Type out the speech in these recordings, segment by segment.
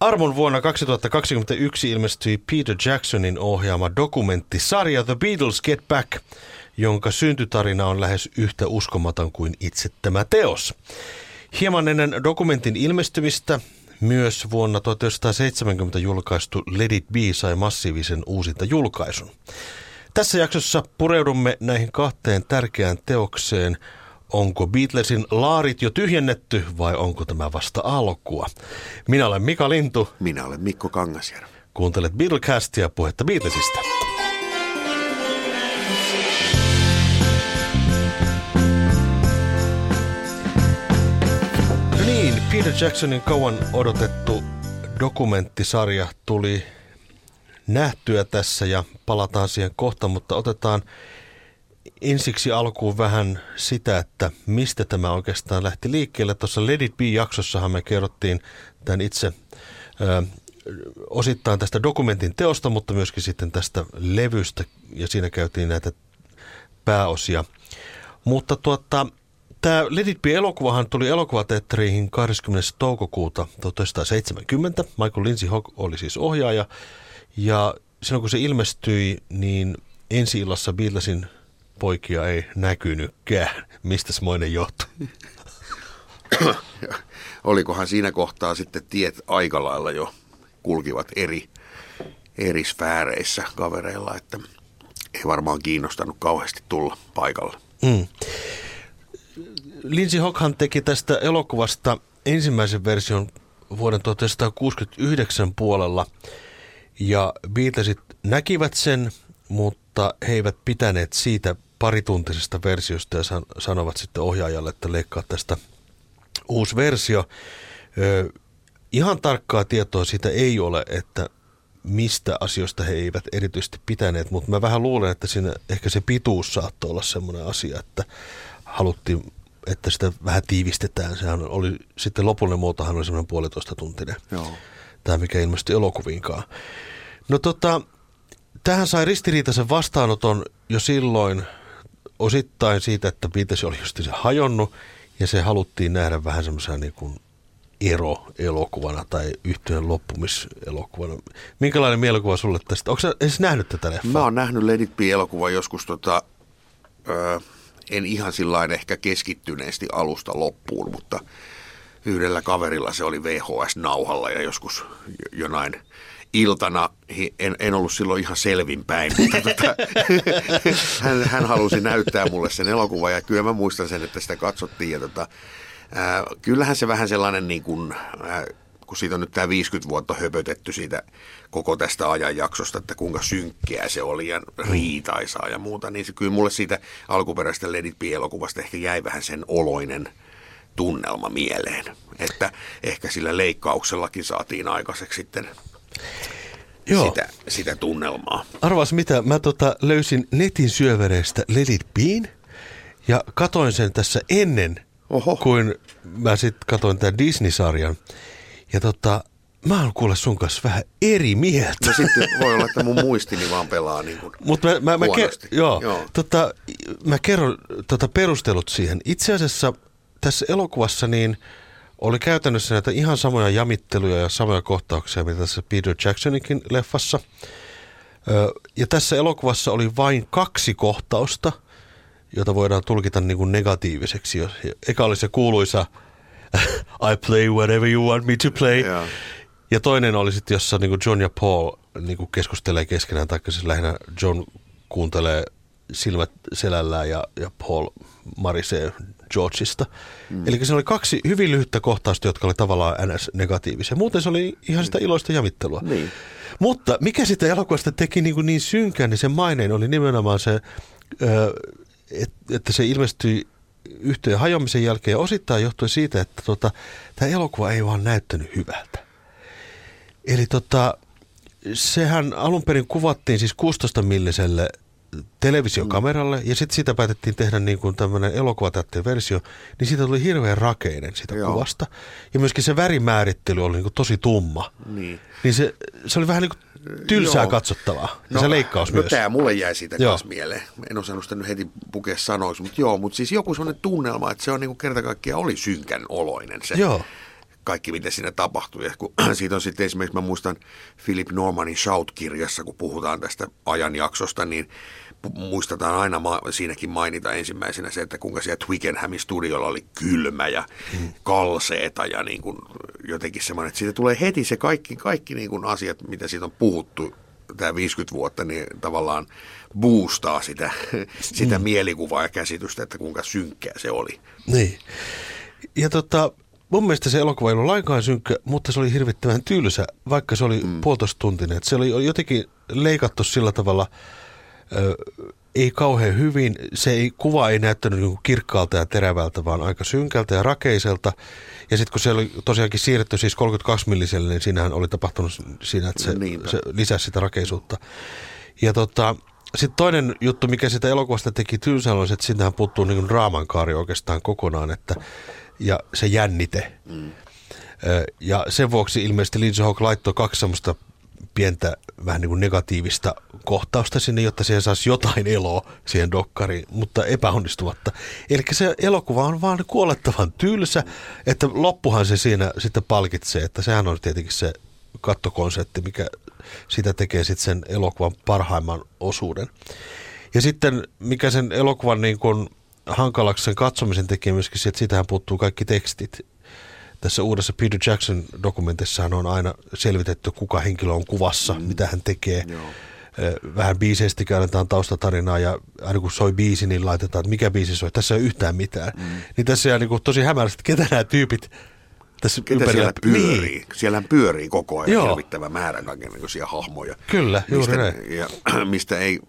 Armon vuonna 2021 ilmestyi Peter Jacksonin ohjaama dokumenttisarja The Beatles Get Back, jonka syntytarina on lähes yhtä uskomaton kuin itse tämä teos. Hieman ennen dokumentin ilmestymistä myös vuonna 1970 julkaistu Let It Be sai massiivisen uusinta julkaisun. Tässä jaksossa pureudumme näihin kahteen tärkeään teokseen – Onko Beatlesin laarit jo tyhjennetty vai onko tämä vasta alkua? Minä olen Mika Lintu. Minä olen Mikko Kangasjärvi. Kuuntelet Beatlecastia puhetta Beatlesista. No niin, Peter Jacksonin kauan odotettu dokumenttisarja tuli nähtyä tässä ja palataan siihen kohta, mutta otetaan ensiksi alkuun vähän sitä, että mistä tämä oikeastaan lähti liikkeelle. Tuossa Let It Be-jaksossahan me kerrottiin tämän itse ö, osittain tästä dokumentin teosta, mutta myöskin sitten tästä levystä, ja siinä käytiin näitä pääosia. Mutta tuota, tämä Let It Be-elokuvahan tuli elokuvateatteriin 20. toukokuuta 1970. Michael Lindsay Hogg oli siis ohjaaja, ja silloin kun se ilmestyi, niin ensi illassa Beatlesin poikia ei näkynytkään. Mistä moinen johtuu? Olikohan siinä kohtaa sitten tiet aika lailla jo kulkivat eri, eri sfääreissä kavereilla, että ei varmaan kiinnostanut kauheasti tulla paikalle. Mm. Lindsay Hockhan teki tästä elokuvasta ensimmäisen version vuoden 1969 puolella ja Beatlesit näkivät sen, mutta he eivät pitäneet siitä parituntisesta versiosta ja san, sanovat sitten ohjaajalle, että leikkaa tästä uusi versio. Ö, ihan tarkkaa tietoa siitä ei ole, että mistä asioista he eivät erityisesti pitäneet, mutta mä vähän luulen, että siinä ehkä se pituus saattoi olla semmoinen asia, että haluttiin, että sitä vähän tiivistetään. Sehän oli sitten lopullinen muotohan oli semmoinen puolitoista tuntinen. Joo. Tämä mikä ilmestyi elokuviinkaan. No tota, tähän sai ristiriitaisen vastaanoton jo silloin osittain siitä, että Beatles oli just se hajonnut ja se haluttiin nähdä vähän semmoisena niin kuin ero-elokuvana tai yhtyön loppumiselokuvana. Minkälainen mielikuva sulle tästä? Onko edes nähnyt tätä leffaa? Mä oon nähnyt Let It Be-elokuvan joskus tota, ö, en ihan sillä ehkä keskittyneesti alusta loppuun, mutta yhdellä kaverilla se oli VHS-nauhalla ja joskus jonain iltana, en, en ollut silloin ihan selvinpäin, mutta tota, hän, hän halusi näyttää mulle sen elokuvan ja kyllä mä muistan sen, että sitä katsottiin ja tota, ää, kyllähän se vähän sellainen niin kuin, ää, kun siitä on nyt tämä 50 vuotta höpötetty siitä koko tästä ajanjaksosta, että kuinka synkkeä se oli ja riitaisaa ja muuta, niin se kyllä mulle siitä alkuperäisestä Let It elokuvasta ehkä jäi vähän sen oloinen tunnelma mieleen. Että ehkä sillä leikkauksellakin saatiin aikaiseksi sitten Joo. Sitä, sitä tunnelmaa. Arvas mitä, mä tota löysin netin syövereistä Lelit Bean ja katoin sen tässä ennen, Oho. kuin mä sitten katoin tämän Disney-sarjan. Ja tota, mä oon kuule sun kanssa vähän eri mieltä. No sitten voi olla, että mun muistini vaan pelaa niin kuin Mutta mä, mä, mä, ke- joo, joo. Tota, mä kerron tota perustelut siihen. Itse asiassa tässä elokuvassa niin – oli käytännössä näitä ihan samoja jamitteluja ja samoja kohtauksia, mitä tässä Peter Jacksoninkin leffassa. Ja tässä elokuvassa oli vain kaksi kohtausta, jota voidaan tulkita niin kuin negatiiviseksi. Eka oli se kuuluisa I play whatever you want me to play. Yeah. Ja toinen oli sitten, jossa niin kuin John ja Paul niin kuin keskustelee keskenään, tai siis lähinnä John kuuntelee silmät selällään ja, ja Paul marisee Georgeista. Mm. Eli se oli kaksi hyvin lyhyttä kohtausta, jotka oli tavallaan NS-negatiivisia. Muuten se oli ihan sitä iloista javittelua. Niin. Mutta mikä sitä elokuvasta teki niin, kuin niin synkän, niin se maineen oli nimenomaan se, että se ilmestyi yhteen hajoamisen jälkeen ja osittain johtui siitä, että tota, tämä elokuva ei vaan näyttänyt hyvältä. Eli tota, sehän alun perin kuvattiin siis 16 milliselle televisiokameralle mm. ja sitten sitä päätettiin tehdä niin kuin tämmöinen elokuvatäytteen versio, niin siitä tuli hirveän rakeinen sitä Joo. kuvasta. Ja myöskin se värimäärittely oli niin kuin tosi tumma. Niin. Niin se, se oli vähän niin kuin tylsää Joo. katsottavaa. Ja no, se leikkaus no myös. tämä mulle jäi siitä kanssa mieleen. En osannut sitä nyt heti pukea sanoiksi, mutta joo, mutta siis joku sellainen tunnelma, että se on niin kuin kerta kaikkiaan oli synkän oloinen se. Joo kaikki, mitä siinä tapahtui. Ja kun, siitä on sitten esimerkiksi, mä muistan Philip Normanin Shout-kirjassa, kun puhutaan tästä ajanjaksosta, niin muistetaan aina ma- siinäkin mainita ensimmäisenä se, että kuinka siellä Twickenhamin studiolla oli kylmä ja hmm. kalseeta ja niin kuin jotenkin semmoinen, että siitä tulee heti se kaikki, kaikki niin kuin asiat, mitä siitä on puhuttu tämä 50 vuotta, niin tavallaan boostaa sitä, sitä mm. mielikuvaa ja käsitystä, että kuinka synkkää se oli. Niin. Ja tota, mun mielestä se elokuva ei ollut lainkaan synkkä, mutta se oli hirvittävän tylsä, vaikka se oli mm. puolitoista tuntinen. Se oli jotenkin leikattu sillä tavalla, ö, ei kauhean hyvin. Se ei, kuva ei näyttänyt niin kirkkaalta ja terävältä, vaan aika synkältä ja rakeiselta. Ja sitten kun se oli tosiaankin siirretty siis 32 milliselle, niin siinähän oli tapahtunut siinä, että se, se lisäsi sitä rakeisuutta. Ja tota, sitten toinen juttu, mikä sitä elokuvasta teki tylsää, on se, että sinnehän puuttuu niin draaman kaari oikeastaan kokonaan, että ja se jännite. Mm. Ja sen vuoksi ilmeisesti Lindsay Hawk laittoi kaksi semmoista pientä vähän niin kuin negatiivista kohtausta sinne, jotta siihen saisi jotain eloa siihen dokkariin, mutta epäonnistumatta. Eli se elokuva on vaan kuolettavan tylsä, että loppuhan se siinä sitten palkitsee, että sehän on tietenkin se kattokonsepti, mikä sitä tekee sitten sen elokuvan parhaimman osuuden. Ja sitten mikä sen elokuvan niin kuin hankalaksi sen katsomisen tekee myöskin se, että siitähän puuttuu kaikki tekstit. Tässä uudessa Peter Jackson dokumentissahan on aina selvitetty, kuka henkilö on kuvassa, mm. mitä hän tekee. Joo. Vähän biiseistä käydetään taustatarinaa ja aina kun soi biisi, niin laitetaan, että mikä biisi soi. Tässä ei ole yhtään mitään. Mm. Niin tässä on niin tosi hämärästi, ketä nämä tyypit tässä Ketä ympärillä siellä pyörii? Niin. Siellä pyörii koko ajan Joo. hirvittävä määrä kaikenlaisia hahmoja. Kyllä, juuri mistä, näin. Ja, mistä ei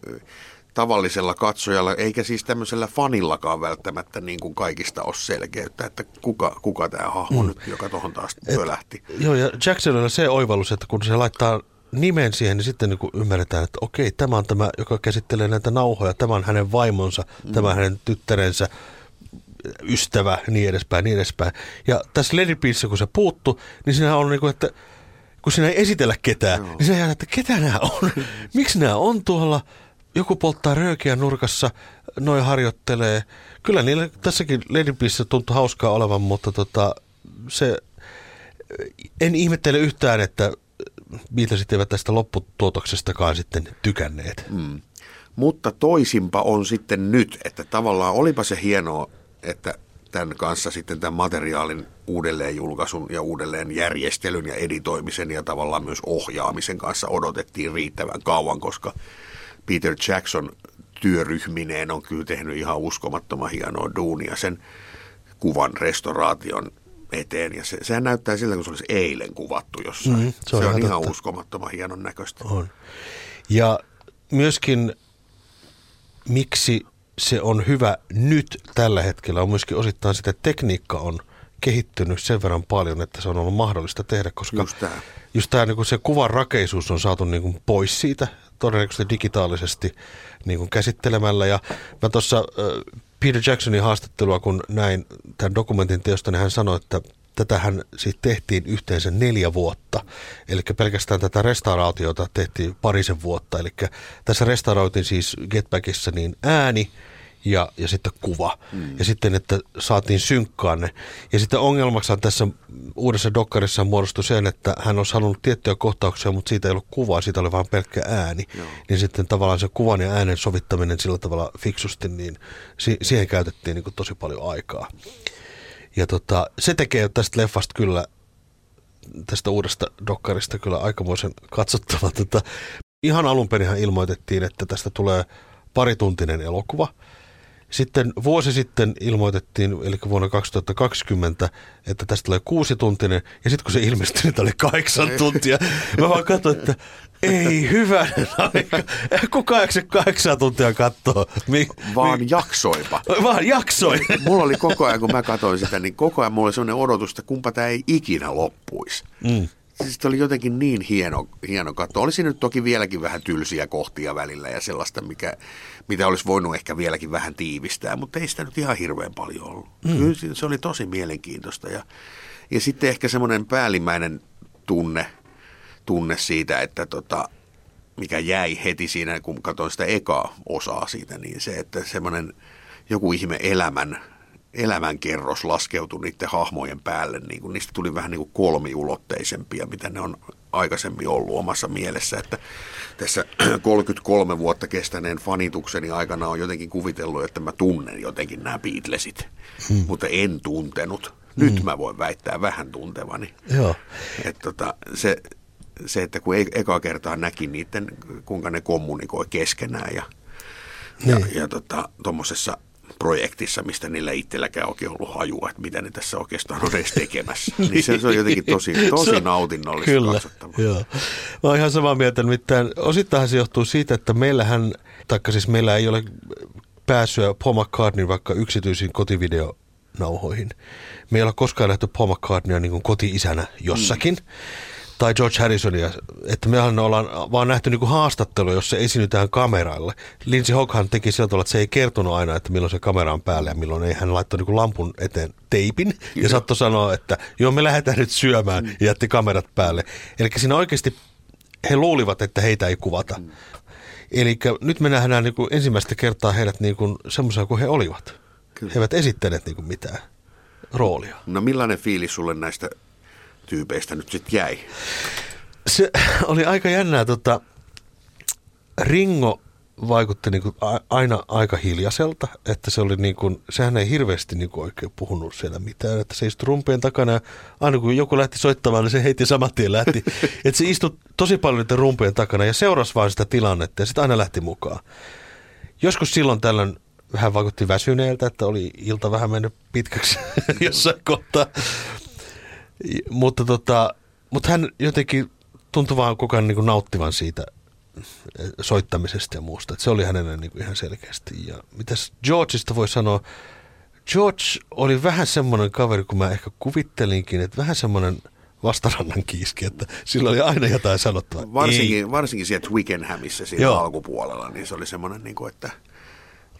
tavallisella katsojalla, eikä siis tämmöisellä fanillakaan välttämättä niin kuin kaikista ole selkeyttä, että kuka, kuka tämä hahmo mm. nyt, joka tuohon taas Et, pölähti. Joo, ja Jacksonilla se oivallus, että kun se laittaa nimen siihen, niin sitten niin ymmärretään, että okei, tämä on tämä, joka käsittelee näitä nauhoja, tämä on hänen vaimonsa, mm. tämä on hänen tyttärensä, ystävä, niin edespäin, niin edespäin. Ja tässä Lady kun se puuttu, niin siinä on niin kuin, että kun sinä ei esitellä ketään, Joo. niin sinä ajattelet, että ketä nämä on, miksi nämä on tuolla, joku polttaa röökiä nurkassa, noin harjoittelee. Kyllä niille tässäkin Lady Beastissä tuntuu hauskaa olevan, mutta tota, se, en ihmettele yhtään, että Beatlesit eivät tästä lopputuotoksestakaan sitten tykänneet. Mm. Mutta toisinpa on sitten nyt, että tavallaan olipa se hienoa, että tämän kanssa sitten tämän materiaalin uudelleenjulkaisun ja uudelleen järjestelyn ja editoimisen ja tavallaan myös ohjaamisen kanssa odotettiin riittävän kauan, koska Peter Jackson työryhmineen on kyllä tehnyt ihan uskomattoman hienoa duunia sen kuvan restauraation eteen. Ja se, sehän näyttää siltä, kun se olisi eilen kuvattu jossain. Mm, se on, se on ihan totta. uskomattoman hienon näköistä. On. Ja myöskin miksi se on hyvä nyt tällä hetkellä on myöskin osittain sitä, että tekniikka on kehittynyt sen verran paljon, että se on ollut mahdollista tehdä, koska just tämä, just tämä niin se kuvan rakeisuus on saatu niin kuin pois siitä todennäköisesti digitaalisesti niin kuin käsittelemällä. Ja mä tuossa Peter Jacksonin haastattelua, kun näin tämän dokumentin teosta, niin hän sanoi, että tätähän siitä tehtiin yhteensä neljä vuotta. Eli pelkästään tätä restauraatiota tehtiin parisen vuotta. Eli tässä restauroitiin siis Getbackissa niin ääni, ja, ja sitten kuva. Mm. Ja sitten, että saatiin synkkaan ne. Ja sitten ongelmaksi tässä uudessa dokkarissa muodostui sen, että hän olisi halunnut tiettyjä kohtauksia, mutta siitä ei ollut kuvaa, siitä oli vain pelkkä ääni. Joo. Niin sitten tavallaan se kuvan ja äänen sovittaminen sillä tavalla fiksusti, niin si- siihen käytettiin niin tosi paljon aikaa. Ja tota, se tekee tästä leffasta kyllä, tästä uudesta dokkarista kyllä aikamoisen katsottava. Tota, ihan alun perin ilmoitettiin, että tästä tulee parituntinen elokuva – sitten vuosi sitten ilmoitettiin, eli vuonna 2020, että tästä tulee kuusi tuntinen, ja sitten kun se ilmestyi, niin oli kahdeksan tuntia. Mä vaan katsoin, että ei hyvä aika. Kuka se kahdeksan tuntia katsoo? Mi- vaan mi- jaksoipa. Vaan jaksoi. Mulla oli koko ajan, kun mä katsoin sitä, niin koko ajan mulla oli sellainen odotus, että kumpa tämä ei ikinä loppuisi. Mm siis oli jotenkin niin hieno, hieno katto. Olisi nyt toki vieläkin vähän tylsiä kohtia välillä ja sellaista, mikä, mitä olisi voinut ehkä vieläkin vähän tiivistää, mutta ei sitä nyt ihan hirveän paljon ollut. Mm. Kyllä se oli tosi mielenkiintoista ja, ja sitten ehkä semmoinen päällimmäinen tunne, tunne siitä, että tota, mikä jäi heti siinä, kun katsoin sitä ekaa osaa siitä, niin se, että semmoinen joku ihme elämän elämänkerros laskeutui niiden hahmojen päälle. Niin kuin, niistä tuli vähän niin kuin kolmiulotteisempia, mitä ne on aikaisemmin ollut omassa mielessä. Että tässä 33 vuotta kestäneen fanitukseni aikana on jotenkin kuvitellut, että mä tunnen jotenkin nämä Beatlesit, hmm. mutta en tuntenut. Nyt hmm. mä voin väittää vähän tuntevani. Joo. Et tota, se, se, että kun eka kertaa näki niiden, kuinka ne kommunikoi keskenään ja, niin. ja, ja tota, tuommoisessa projektissa, mistä niillä itselläkään oikein ollut hajua, että mitä ne tässä oikeastaan on edes tekemässä. niin se, se on jotenkin tosi, tosi nautinnollista Kyllä, katsottavaa. Joo. Mä oon ihan samaa mieltä, nimittäin osittain se johtuu siitä, että meillähän, taikka siis meillä ei ole pääsyä Paul McCartneyn vaikka yksityisiin kotivideonauhoihin. Me ei ole koskaan nähty Paul McCartneya niin koti-isänä jossakin. Mm tai George Harrisonia, että me ollaan vaan nähty niinku haastattelu, jossa esiinnytään kameralle. Lindsay Hoghan teki sillä tavalla, että se ei kertonut aina, että milloin se kamera on päällä ja milloin ei. Hän laittoi niinku lampun eteen teipin ja saattoi sanoa, että joo me lähdetään nyt syömään mm. ja jätti kamerat päälle. Eli siinä oikeasti he luulivat, että heitä ei kuvata. Mm. Eli nyt me nähdään niinku ensimmäistä kertaa heidät niinku semmoisia kuin he olivat. Kyllä. He eivät esittäneet niinku mitään roolia. No millainen fiilis sulle näistä tyypeistä nyt sitten jäi? Se oli aika jännää. Tota, Ringo vaikutti niin kuin aina aika hiljaiselta, että se oli niin kuin, sehän ei hirveästi niin kuin oikein puhunut siellä mitään, että se istui rumpien takana ja aina kun joku lähti soittamaan, niin se heitti saman tien lähti. että se istui tosi paljon niiden rumpien takana ja seurasi vain sitä tilannetta ja sitten aina lähti mukaan. Joskus silloin tällöin vähän vaikutti väsyneeltä, että oli ilta vähän mennyt pitkäksi jossain kohtaa. Mutta, tota, mutta hän jotenkin tuntui vaan koko ajan niin nauttivan siitä eh, soittamisesta ja muusta. Että se oli hänelle niin kuin ihan selkeästi. Ja mitäs Georgeista voi sanoa? George oli vähän semmoinen kaveri, kun mä ehkä kuvittelinkin, että vähän semmoinen vastarannan kiiski, että sillä oli aina jotain sanottavaa. Varsinkin, varsinkin siellä Twickenhamissa siinä Joo. alkupuolella, niin se oli semmoinen, niin kuin, että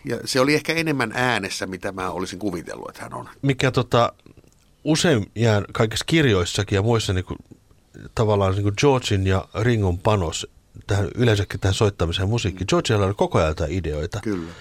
ja se oli ehkä enemmän äänessä, mitä mä olisin kuvitellut, että hän on. Mikä tota, usein jää kaikissa kirjoissakin ja muissa niin kuin, tavallaan niin kuin Georgein ja Ringon panos tähän, yleensäkin tähän soittamiseen musiikkiin. Georgeilla oli koko ajan ideoita. Kyllä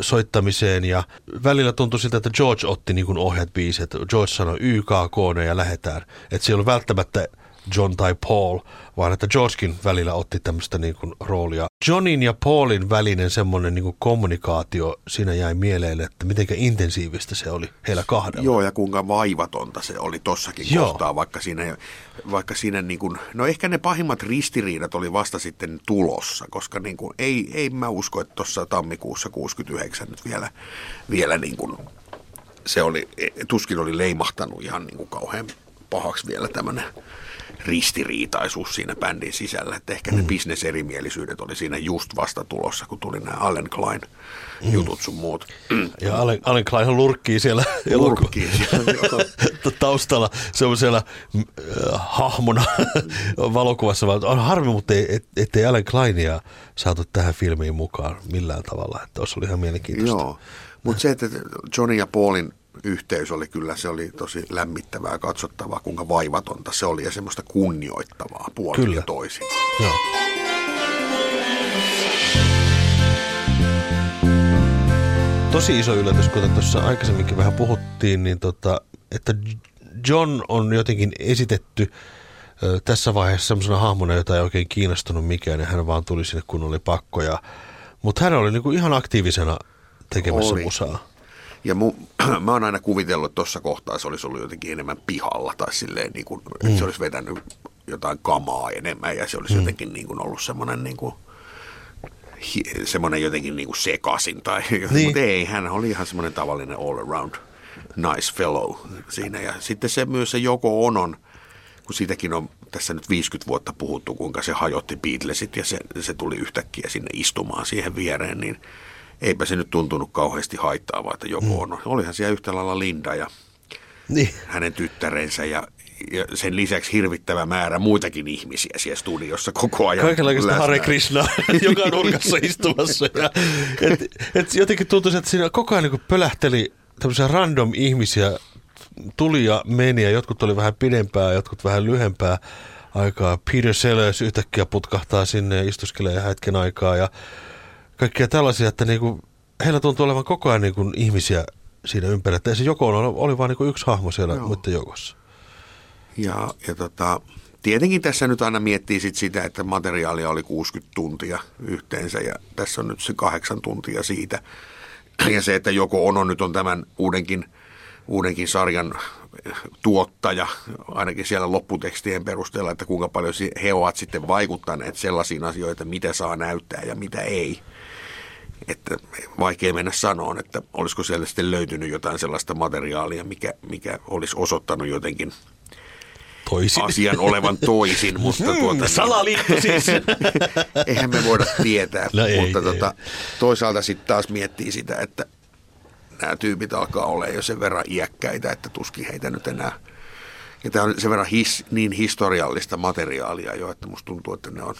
soittamiseen ja välillä tuntui siltä, että George otti niin kuin ohjat biisit. George sanoi YKK ja lähetään. Että se ei ollut välttämättä John tai Paul, vaan että Georgekin välillä otti tämmöistä niin kuin roolia. Johnin ja Paulin välinen semmoinen niin kuin kommunikaatio siinä jäi mieleen, että miten intensiivistä se oli heillä kahdella. Joo, ja kuinka vaivatonta se oli tossakin Joo. kohtaa, vaikka siinä, vaikka siinä niin kuin, no ehkä ne pahimmat ristiriidat oli vasta sitten tulossa, koska niin kuin, ei, ei mä usko, että tuossa tammikuussa 69 nyt vielä, vielä niin kuin, se oli, tuskin oli leimahtanut ihan niin kuin kauhean pahaksi vielä tämmöinen ristiriitaisuus siinä bändin sisällä. Että ehkä mm. ne bisneserimielisyydet oli siinä just vasta tulossa, kun tuli nämä Allen Klein mm. jutut sun muut. Ja Allen, Allen Klein lurkkii siellä, lurkkii siellä taustalla semmoisella äh, hahmona valokuvassa. Vaan on harmi, mutta ei, et, ettei Allen Kleinia saatu tähän filmiin mukaan millään tavalla. Että olisi ollut ihan mielenkiintoista. Joo, mutta se, että Johnny ja Paulin yhteys oli kyllä, se oli tosi lämmittävää katsottavaa, kuinka vaivatonta se oli ja semmoista kunnioittavaa puolin kyllä. ja toisin. Joo. Tosi iso yllätys, kuten tuossa aikaisemminkin vähän puhuttiin, niin tota, että John on jotenkin esitetty ö, tässä vaiheessa semmoisena hahmona, jota ei oikein kiinnostunut mikään, ja hän vaan tuli sinne, kun oli pakko. Ja, mutta hän oli niinku ihan aktiivisena tekemässä oli. musaa. Ja mu, mä oon aina kuvitellut, että tuossa kohtaa se olisi ollut jotenkin enemmän pihalla tai silleen, niin kuin, mm. että se olisi vetänyt jotain kamaa enemmän ja se olisi mm. jotenkin niin kuin ollut semmoinen niin kuin, semmoinen jotenkin niin kuin sekasin. Tai, niin. Mutta ei, hän oli ihan semmoinen tavallinen all around nice fellow siinä. Ja sitten se myös se Joko Onon, kun siitäkin on tässä nyt 50 vuotta puhuttu, kuinka se hajotti Beatlesit ja se, se tuli yhtäkkiä sinne istumaan siihen viereen, niin – eipä se nyt tuntunut kauheasti haittaavaa, että joku mm. on. Olihan siellä yhtä lailla Linda ja niin. hänen tyttärensä ja, ja sen lisäksi hirvittävä määrä muitakin ihmisiä siellä studiossa koko ajan. Kaikenlaista. Hare Krishna joka nurkassa istumassa. Ja, et, et jotenkin tuntui, että siinä koko ajan niin pölähteli tämmöisiä random ihmisiä, tuli ja meni ja jotkut oli vähän pidempää, jotkut vähän lyhempää aikaa. Peter Sellers yhtäkkiä putkahtaa sinne ja istuskelee hetken aikaa ja kaikkia tällaisia, että niinku, heillä tuntuu olevan koko ajan niinku ihmisiä siinä ympärillä. Että se joko oli, oli vain niinku yksi hahmo siellä Joo. muiden joukossa. Ja, ja tota, tietenkin tässä nyt aina miettii sit sitä, että materiaalia oli 60 tuntia yhteensä ja tässä on nyt se kahdeksan tuntia siitä. Ja se, että joko Ono nyt on tämän uudenkin, uudenkin sarjan tuottaja, ainakin siellä lopputekstien perusteella, että kuinka paljon he ovat sitten vaikuttaneet sellaisiin asioihin, että mitä saa näyttää ja mitä ei. Että vaikea mennä sanoon, että olisiko siellä sitten löytynyt jotain sellaista materiaalia, mikä, mikä olisi osoittanut jotenkin Toisin. asian olevan toisin, mutta tuota, Mm, salaliitto siis. eihän me voida tietää. No ei, mutta ei. tota, toisaalta sitten taas miettii sitä, että nämä tyypit alkaa olla jo sen verran iäkkäitä, että tuskin heitä nyt enää. Ja tämä on sen verran his, niin historiallista materiaalia jo, että musta tuntuu, että ne on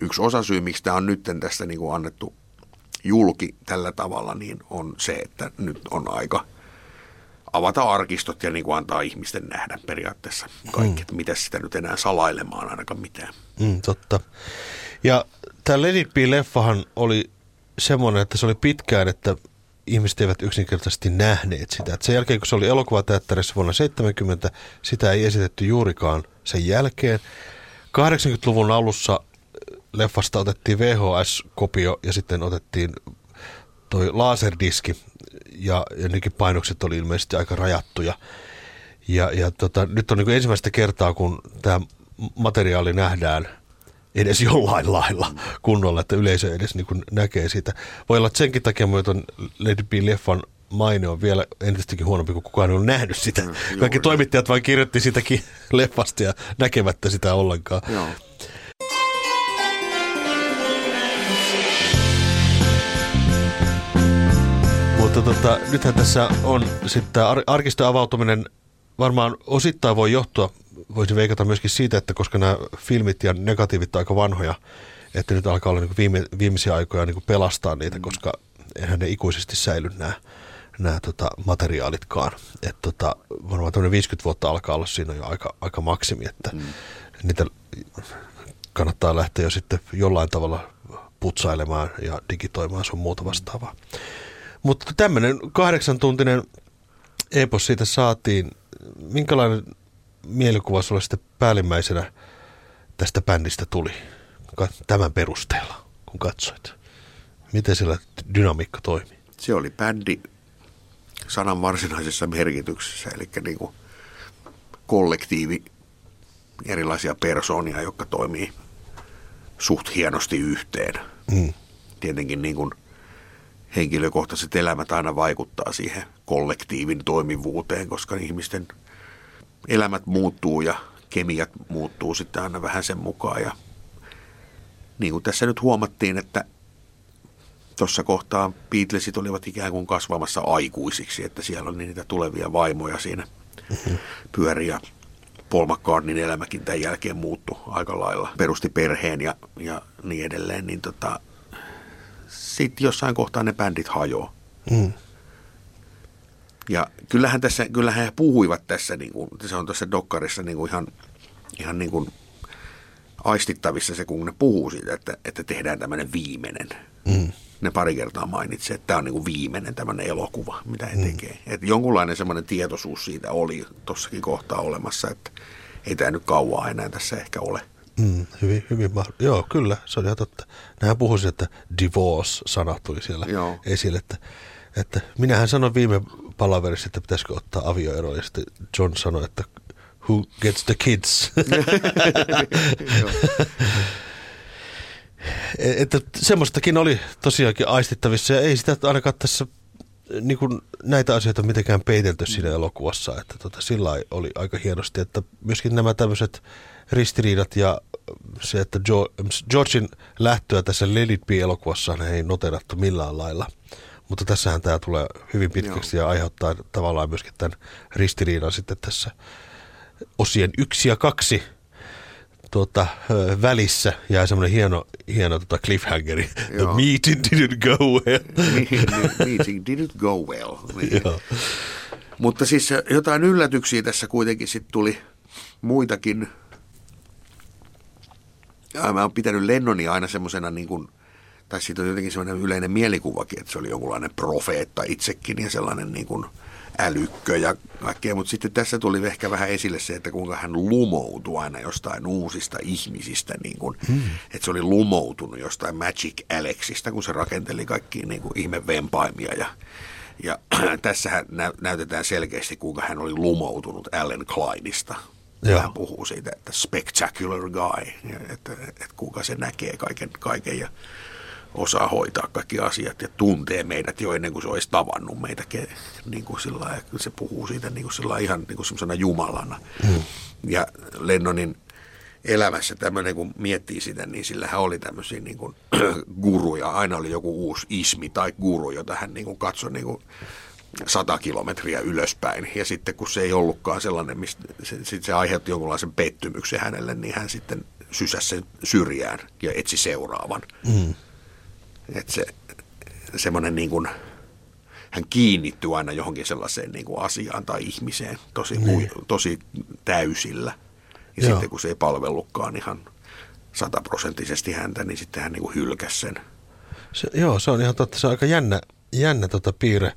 yksi osa syy, miksi tämä on nyt tässä niin kuin annettu julki tällä tavalla, niin on se, että nyt on aika avata arkistot ja niin kuin antaa ihmisten nähdä periaatteessa kaikki, että mitä sitä nyt enää salailemaan ainakaan mitään. Mm, totta. Ja tämä Let It Be-leffahan oli semmoinen, että se oli pitkään, että ihmiset eivät yksinkertaisesti nähneet sitä. Et sen jälkeen, kun se oli elokuvateatterissa vuonna 70, sitä ei esitetty juurikaan sen jälkeen. 80-luvun alussa leffasta otettiin VHS-kopio ja sitten otettiin toi laserdiski ja, ja nekin painokset oli ilmeisesti aika rajattuja. Ja, ja tota, nyt on niin ensimmäistä kertaa, kun tämä materiaali nähdään edes jollain lailla kunnolla, että yleisö edes niin kuin näkee sitä. Voi olla, että senkin takia myöten Lady B-leffan maine on vielä entistäkin huonompi, kun kukaan ei ole nähnyt sitä. Mm, Kaikki toimittajat vain kirjoitti sitäkin leffasta ja näkemättä sitä ollenkaan. Joo. Mutta tota, nythän tässä on sitten tämä ar- arkiston avautuminen varmaan osittain voi johtua, voisin veikata myöskin siitä, että koska nämä filmit ja negatiivit on aika vanhoja, että nyt alkaa olla niin viime, viimeisiä aikoja niin pelastaa niitä, koska eihän ne ikuisesti säily nämä, nämä tota, materiaalitkaan. Että tota, varmaan tämmöinen 50 vuotta alkaa olla siinä jo aika, aika maksimi, että mm. niitä kannattaa lähteä jo sitten jollain tavalla putsailemaan ja digitoimaan sun muuta vastaavaa. Mutta tämmöinen kahdeksantuntinen epos siitä saatiin. Minkälainen mielikuva sulle sitten päällimmäisenä tästä bändistä tuli tämän perusteella, kun katsoit? Miten sillä dynamiikka toimi? Se oli bändi sanan varsinaisessa merkityksessä, eli niin kuin kollektiivi erilaisia persoonia, jotka toimii suht hienosti yhteen. Mm. Tietenkin niin kuin henkilökohtaiset elämät aina vaikuttaa siihen kollektiivin toimivuuteen, koska ihmisten elämät muuttuu ja kemiat muuttuu sitten aina vähän sen mukaan. Ja niin kuin tässä nyt huomattiin, että tuossa kohtaa Beatlesit olivat ikään kuin kasvamassa aikuisiksi, että siellä oli niitä tulevia vaimoja siinä pyöri ja Paul McCartneyn elämäkin tämän jälkeen muuttui aika lailla. Perusti perheen ja, ja niin edelleen, niin tota, sitten jossain kohtaa ne bändit hajoaa. Mm. Ja kyllähän, tässä, kyllähän he puhuivat tässä, niin kuin, se on tässä dokkarissa niin kuin ihan, ihan niin kuin aistittavissa se, kun ne puhuu siitä, että, että tehdään tämmöinen viimeinen. Mm. Ne pari kertaa mainitsi, että tämä on niin kuin viimeinen tämmöinen elokuva, mitä he tekee. Että jonkunlainen semmoinen tietoisuus siitä oli tuossakin kohtaa olemassa, että ei tämä nyt kauaa enää tässä ehkä ole. Mm, hyvin, hyvin mahdollista. Joo, kyllä, se oli ihan totta. Nähän puhuisin, että divorce-sana tuli siellä Joo. esille. Että, että minähän sanoin viime palaverissa, että pitäisikö ottaa avioero, ja sitten John sanoi, että who gets the kids? E- että semmoistakin oli tosiaankin aistittavissa, ja ei sitä ainakaan tässä niin kuin näitä asioita mitenkään peitelty siinä elokuvassa, että tota, sillä oli aika hienosti, että myöskin nämä tämmöiset ristiriidat ja se, että Georgein lähtöä tässä Let It Be-elokuvassa ei noterattu millään lailla. Mutta tässähän tämä tulee hyvin pitkäksi ja aiheuttaa tavallaan myöskin tämän ristiriidan sitten tässä osien yksi ja kaksi tuota, välissä jää semmoinen hieno, hieno tota cliffhangeri. The Joo. meeting didn't go well. Meeting didn't go well. Niin. Joo. Mutta siis jotain yllätyksiä tässä kuitenkin sitten tuli muitakin. Ja mä oon pitänyt Lennoni aina semmoisena niin kuin, tai siitä on jotenkin semmoinen yleinen mielikuvakin, että se oli jonkunlainen profeetta itsekin ja sellainen niin kuin älykkö ja kaikkea. Mutta sitten tässä tuli ehkä vähän esille se, että kuinka hän lumoutui aina jostain uusista ihmisistä. Niin kuin, hmm. Että se oli lumoutunut jostain Magic Alexista, kun se rakenteli kaikkia niin kuin ihmevempaimia ja ja tässähän nä- näytetään selkeästi, kuinka hän oli lumoutunut Allen Kleinista. Joo. Hän puhuu siitä, että spectacular guy, että, että kuinka se näkee kaiken, kaiken ja osaa hoitaa kaikki asiat ja tuntee meidät jo ennen kuin se olisi tavannut meitä. Niin kuin sillä lailla, se puhuu siitä niin kuin sillä lailla ihan niin kuin semmoisena jumalana. Mm. Ja Lennonin elämässä tämmöinen, kun miettii sitä, niin sillähän oli tämmöisiä niin kuin guruja. Aina oli joku uusi ismi tai guru, jota hän niin kuin katsoi niin kuin sata kilometriä ylöspäin. Ja sitten kun se ei ollutkaan sellainen, mistä se, sit se aiheutti jonkunlaisen pettymyksen hänelle, niin hän sitten sysäsi sen syrjään ja etsi seuraavan. Mm. Että se semmoinen niin kuin, hän kiinnittyy aina johonkin sellaiseen niin kuin asiaan tai ihmiseen tosi, niin. tosi täysillä. Ja Joo. sitten kun se ei palvellutkaan ihan sataprosenttisesti häntä, niin sitten hän niin kuin hylkäsi sen. Se, joo, se on ihan totta. Se on aika jännä, jännä tota piirre.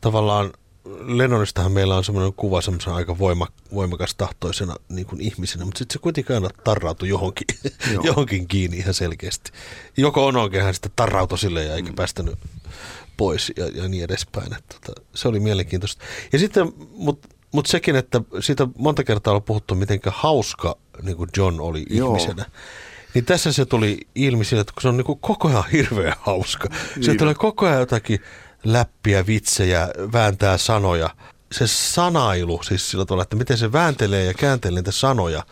Tavallaan Lennonistahan meillä on semmoinen kuva semmoisen aika voima, voimakas tahtoisena niin kuin ihmisenä, mutta sitten se kuitenkin aina tarrautui johonkin, johonkin kiinni ihan selkeästi. Joko on oikein hän sitten tarrautui sille ja eikä mm. päästänyt pois ja, ja niin edespäin. Että, tota, se oli mielenkiintoista. Ja sitten, mutta mut sekin, että siitä monta kertaa on puhuttu, miten hauska niin kuin John oli Joo. ihmisenä. Niin tässä se tuli ilmi sillä, että kun se on niin koko ajan hirveän hauska. Se Niin. tulee koko ajan jotakin läppiä, vitsejä, vääntää sanoja. Se sanailu, siis sillä tavalla, että miten se vääntelee ja kääntelee niitä sanoja.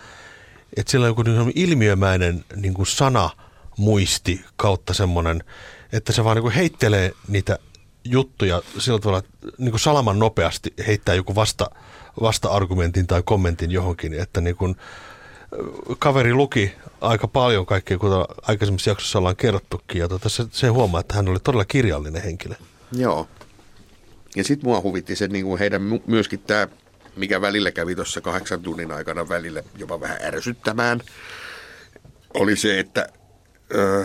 Että sillä on joku niin ilmiömäinen niin kuin sanamuisti kautta semmoinen, että se vaan niin kuin heittelee niitä juttuja sillä tavalla, että niin kuin salaman nopeasti heittää joku vasta, vasta-argumentin tai kommentin johonkin, että niin kuin, kaveri luki aika paljon kaikkea, kuten aikaisemmissa jaksossa ollaan kerrottukin, ja tota, se, se huomaa, että hän oli todella kirjallinen henkilö. Joo. Ja sitten mua huvitti se niin kuin heidän myöskin tämä, mikä välillä kävi tuossa kahdeksan tunnin aikana välillä jopa vähän ärsyttämään, oli se, että ö,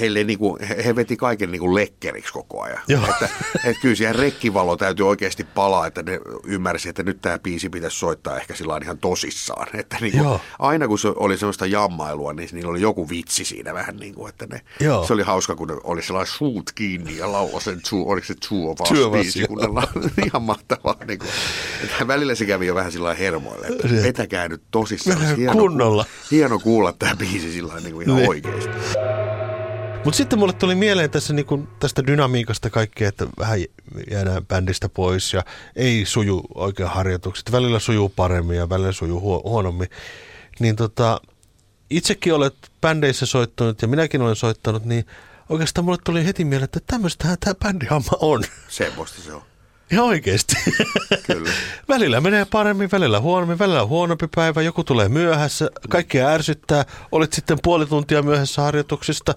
heille niin kuin, he, veti kaiken niin kuin lekkeriksi koko ajan. Joo. Että, että kyllä siihen rekkivalo täytyy oikeasti palaa, että ne ymmärsi, että nyt tämä biisi pitäisi soittaa ehkä sillä ihan tosissaan. Että niin kuin, Joo. aina kun se oli sellaista jammailua, niin niillä oli joku vitsi siinä vähän niin kuin, että ne, Joo. se oli hauska, kun ne oli sellainen suut kiinni ja lauloi sen, two, oliko se Two of Us biisi, kun ne lauloi. ihan mahtavaa. Niin kuin, että välillä se kävi jo vähän sillä hermoille, että vetäkää nyt tosissaan. Hieno kunnolla. Ku, hieno kuulla tämä biisi sillä niin ihan Niin. oikeasti. Mutta sitten mulle tuli mieleen tässä niinku, tästä dynamiikasta kaikkea, että vähän jäädään bändistä pois ja ei suju oikein harjoitukset. Välillä sujuu paremmin ja välillä sujuu huo- huonommin. Niin tota, itsekin olet bändeissä soittanut ja minäkin olen soittanut, niin oikeastaan mulle tuli heti mieleen, että tämmöistähän tämä bändihomma on. Semmoista se on. Ihan oikeasti. Kyllä. välillä menee paremmin, välillä huonommin, välillä on huonompi päivä, joku tulee myöhässä, kaikkia ärsyttää, olit sitten puoli tuntia myöhässä harjoituksista.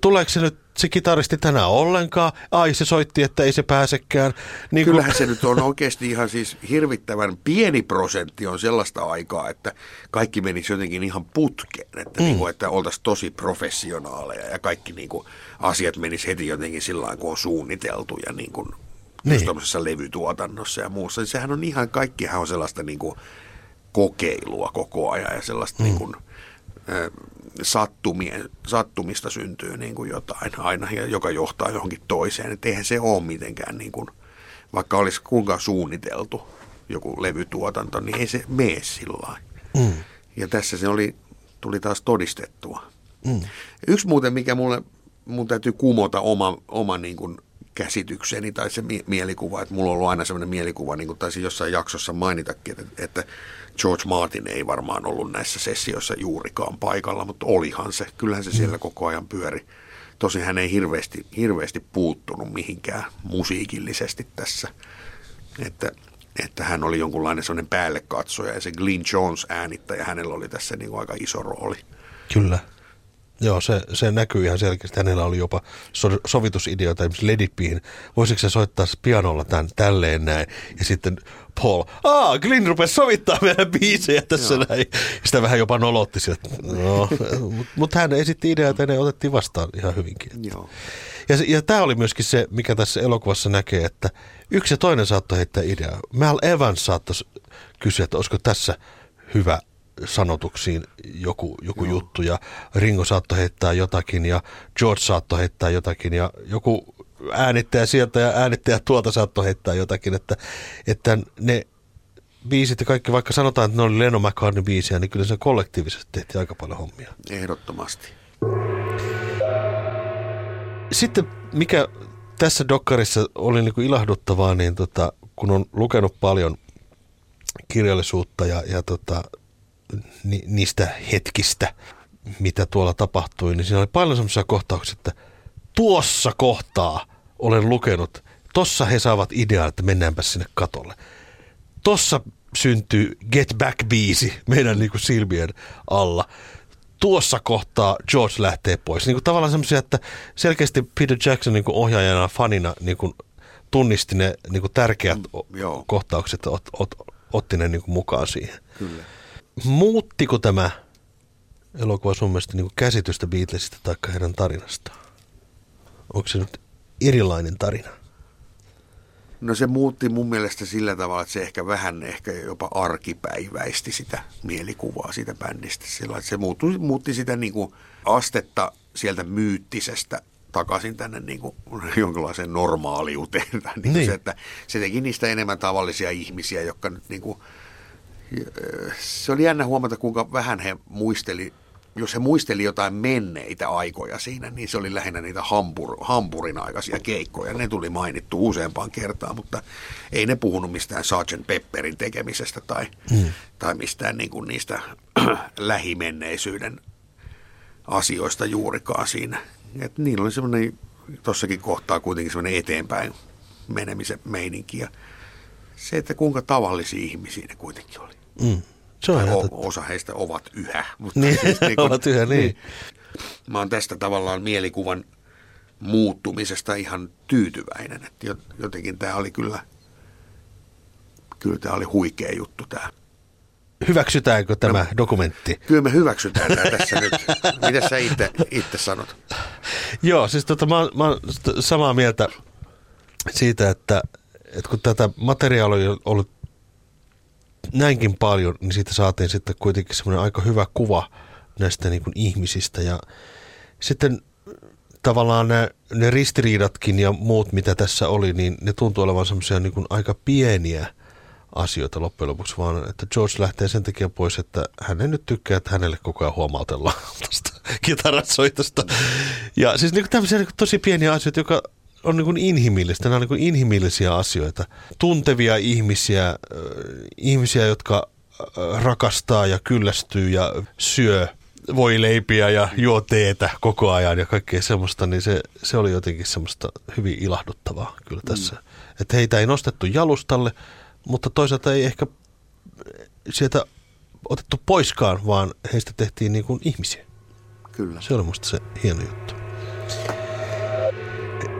Tuleeko se nyt se kitaristi tänään ollenkaan? Ai se soitti, että ei se pääsekään. Niin kun- Kyllähän se nyt on oikeasti ihan siis hirvittävän pieni prosentti on sellaista aikaa, että kaikki menisi jotenkin ihan putkeen, että, mm. niin kuin, että oltaisiin tosi professionaaleja ja kaikki niin kuin, asiat menis heti jotenkin sillä lailla, kun on suunniteltu ja niin kuin, Niin. just tuommoisessa levytuotannossa ja muussa. Sehän on ihan, kaikkihan on sellaista niin kuin, kokeilua koko ajan ja sellaista mm. niin kuin, sattumien, sattumista syntyy niin kuin jotain aina, ja joka johtaa johonkin toiseen. Et eihän se ole mitenkään, niin kuin, vaikka olisi kuinka suunniteltu joku levytuotanto, niin ei se mene sillä. Mm. Ja tässä se oli, tuli taas todistettua. Mm. Yksi muuten, mikä mulle, mun täytyy kumota oma, oma niin kuin käsitykseni tai se mie- mielikuva, että mulla on ollut aina sellainen mielikuva, niin kuin taisin jossain jaksossa mainitakin, että, että George Martin ei varmaan ollut näissä sessioissa juurikaan paikalla, mutta olihan se. Kyllähän se siellä koko ajan pyöri. Tosin hän ei hirveästi, hirveästi puuttunut mihinkään musiikillisesti tässä. Että että hän oli jonkunlainen sellainen päällekatsoja ja se Glyn Jones äänittäjä, hänellä oli tässä niin kuin aika iso rooli. Kyllä. Joo, se, se näkyy ihan selkeästi. Hänellä oli jopa so, sovitusideoita esimerkiksi Ledippiin. Voisiko se soittaa pianolla tämän tälleen näin? Ja sitten Paul, aa, Glyn rupesi sovittaa meidän biisejä tässä Joo. näin. Sitä vähän jopa nolotti sieltä. No, mutta mut hän esitti ideoita ja ne otettiin vastaan ihan hyvinkin. Joo. Ja, ja tämä oli myöskin se, mikä tässä elokuvassa näkee, että yksi ja toinen saattoi heittää ideaa. Mal Evans saattaisi kysyä, että olisiko tässä hyvä sanotuksiin joku, joku juttu ja Ringo saattoi heittää jotakin ja George saattoi heittää jotakin ja joku äänittäjä sieltä ja äänittäjä tuolta saattoi heittää jotakin, että, että ne biisit ja kaikki, vaikka sanotaan, että ne oli Leno McCartney biisiä, niin kyllä se kollektiivisesti tehtiin aika paljon hommia. Ehdottomasti. Sitten mikä tässä dokkarissa oli niin kuin ilahduttavaa, niin tota, kun on lukenut paljon kirjallisuutta ja, ja tota, ni, niistä hetkistä, mitä tuolla tapahtui, niin siinä oli paljon semmoisia kohtauksia, että tuossa kohtaa olen lukenut, tossa he saavat ideaa, että mennäänpä sinne katolle. Tossa syntyy Get Back-biisi meidän niin kuin silmien alla. Tuossa kohtaa George lähtee pois. Niin kuin tavallaan semmoisia, että selkeästi Peter Jackson niin kuin ohjaajana, fanina niin kuin tunnisti ne niin kuin tärkeät mm, kohtaukset, ot, ot, otti ne niin kuin mukaan siihen. Kyllä muuttiko tämä elokuva sun mielestä niin käsitystä Beatlesista tai heidän tarinastaan? Onko se nyt erilainen tarina? No se muutti mun mielestä sillä tavalla, että se ehkä vähän ehkä jopa arkipäiväisti sitä mielikuvaa siitä bändistä. Sillä että se muutti, muutti sitä niin kuin astetta sieltä myyttisestä takaisin tänne niin kuin jonkinlaiseen normaaliuteen. Niin niin. Se, että se teki niistä enemmän tavallisia ihmisiä, jotka nyt niin kuin – se oli jännä huomata, kuinka vähän he muisteli, jos he muisteli jotain menneitä aikoja siinä, niin se oli lähinnä niitä hampur, hampurin aikaisia keikkoja. Ne tuli mainittu useampaan kertaan, mutta ei ne puhunut mistään Sgt. Pepperin tekemisestä tai, mm. tai mistään niin kuin niistä lähimenneisyyden asioista juurikaan siinä. Et niillä oli semmoinen tossakin kohtaa kuitenkin semmoinen eteenpäin menemisen meininki ja se, että kuinka tavallisia ihmisiä ne kuitenkin oli. Mm. Se on o- osa heistä ovat yhä. Mutta niin, siis niin kuin, ovat yhä, niin. niin. Mä oon tästä tavallaan mielikuvan muuttumisesta ihan tyytyväinen. Että jotenkin tämä oli kyllä, kyllä tämä oli huikea juttu tämä. Hyväksytäänkö tämä no, dokumentti? Kyllä me hyväksytään tämä tässä nyt. Mitä sä itse, itse sanot? Joo, siis tota, mä, mä oon samaa mieltä siitä, että, että kun tätä materiaalia on ollut näinkin paljon, niin siitä saatiin sitten kuitenkin semmoinen aika hyvä kuva näistä niin kuin ihmisistä. Ja sitten tavallaan ne, ne ristiriidatkin ja muut, mitä tässä oli, niin ne tuntuu olevan semmoisia niin aika pieniä asioita loppujen lopuksi, vaan että George lähtee sen takia pois, että hän ei nyt tykkää, että hänelle koko ajan huomautellaan tästä kitaratsoitosta. Ja siis niin tämmöisiä niin tosi pieniä asioita, joka on niin kuin inhimillistä. Nämä on niin kuin inhimillisiä asioita. Tuntevia ihmisiä, äh, ihmisiä, jotka rakastaa ja kyllästyy ja syö voi leipiä ja juo teetä koko ajan ja kaikkea semmoista, niin se, se oli jotenkin semmoista hyvin ilahduttavaa kyllä mm. tässä. Mm. Että heitä ei nostettu jalustalle, mutta toisaalta ei ehkä sieltä otettu poiskaan, vaan heistä tehtiin niin kuin ihmisiä. Kyllä. Se oli musta se hieno juttu.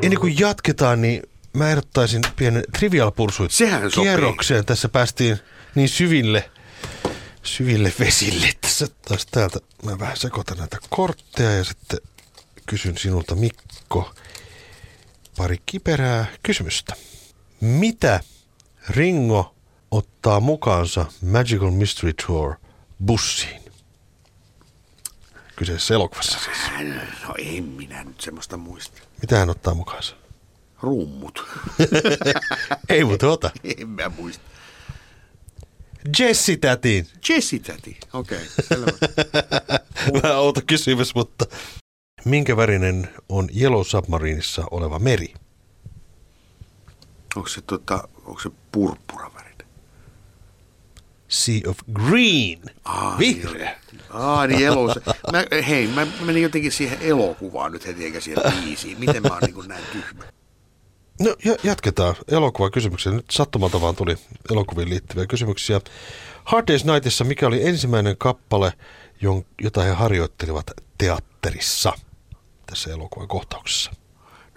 Ennen kuin jatketaan, niin mä ehdottaisin pienen trivial pursuit Sehän kierrokseen. Sopii. Tässä päästiin niin syville, syville vesille. Tässä taas täältä mä vähän sekoitan näitä kortteja ja sitten kysyn sinulta Mikko pari kiperää kysymystä. Mitä Ringo ottaa mukaansa Magical Mystery Tour bussiin? Kyseessä elokuvassa siis. No ei minä nyt semmoista muista. Mitä hän ottaa mukaansa? Rummut. Ei mutta ota. En mä muista. Jessi tätiin. Jessi täti, okei. Okay, Vähän outo kysymys, mutta minkä värinen on Yellow Submarinissa oleva meri? Onko se, tota, onko se purppura Sea of Green. Aa, Vihreä. Aa, niin elo. Mä, hei, mä menin jotenkin siihen elokuvaan nyt heti eikä siihen biisiin. Miten mä oon niin näin tyhmä? No ja jatketaan elokuvakysymyksiä. Nyt sattumalta vaan tuli elokuviin liittyviä kysymyksiä. Hard Day's Nightissa mikä oli ensimmäinen kappale, jota he harjoittelivat teatterissa tässä elokuvan kohtauksessa?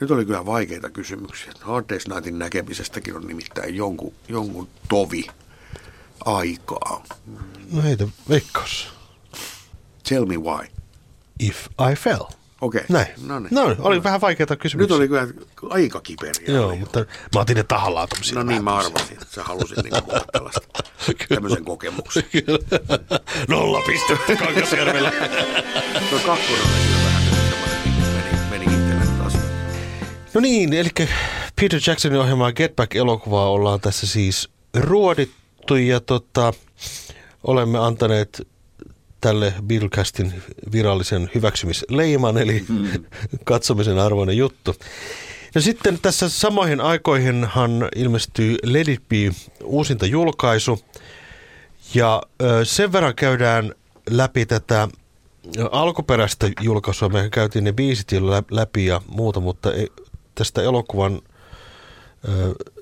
Nyt oli kyllä vaikeita kysymyksiä. Hard Day's Nightin näkemisestäkin on nimittäin jonkun, jonkun tovi aikaa. No heitä veikkaus. Tell me why. If I fell. Okei. Näin. No, niin. no oli no. vähän vaikeita kysymyksiä. Nyt oli kyllä aika kiperiä. Joo, mutta mä otin ne tahallaan No niin, mä arvasin, että sä halusit niin kuulla tällaista, tämmöisen kokemuksen. Nolla pistettä Kankasjärvellä. no kakkonen oli kyllä vähän meni, meni itselle taas. No niin, eli Peter Jacksonin ohjelmaa Get Back-elokuvaa ollaan tässä siis ruodittu ja tota, olemme antaneet tälle Billcastin virallisen hyväksymisleiman, eli mm. katsomisen arvoinen juttu. No sitten tässä samoihin aikoihinhan ilmestyy Let It Be uusinta julkaisu, ja sen verran käydään läpi tätä alkuperäistä julkaisua. Me käytiin ne biisit jo läpi ja muuta, mutta ei, tästä elokuvan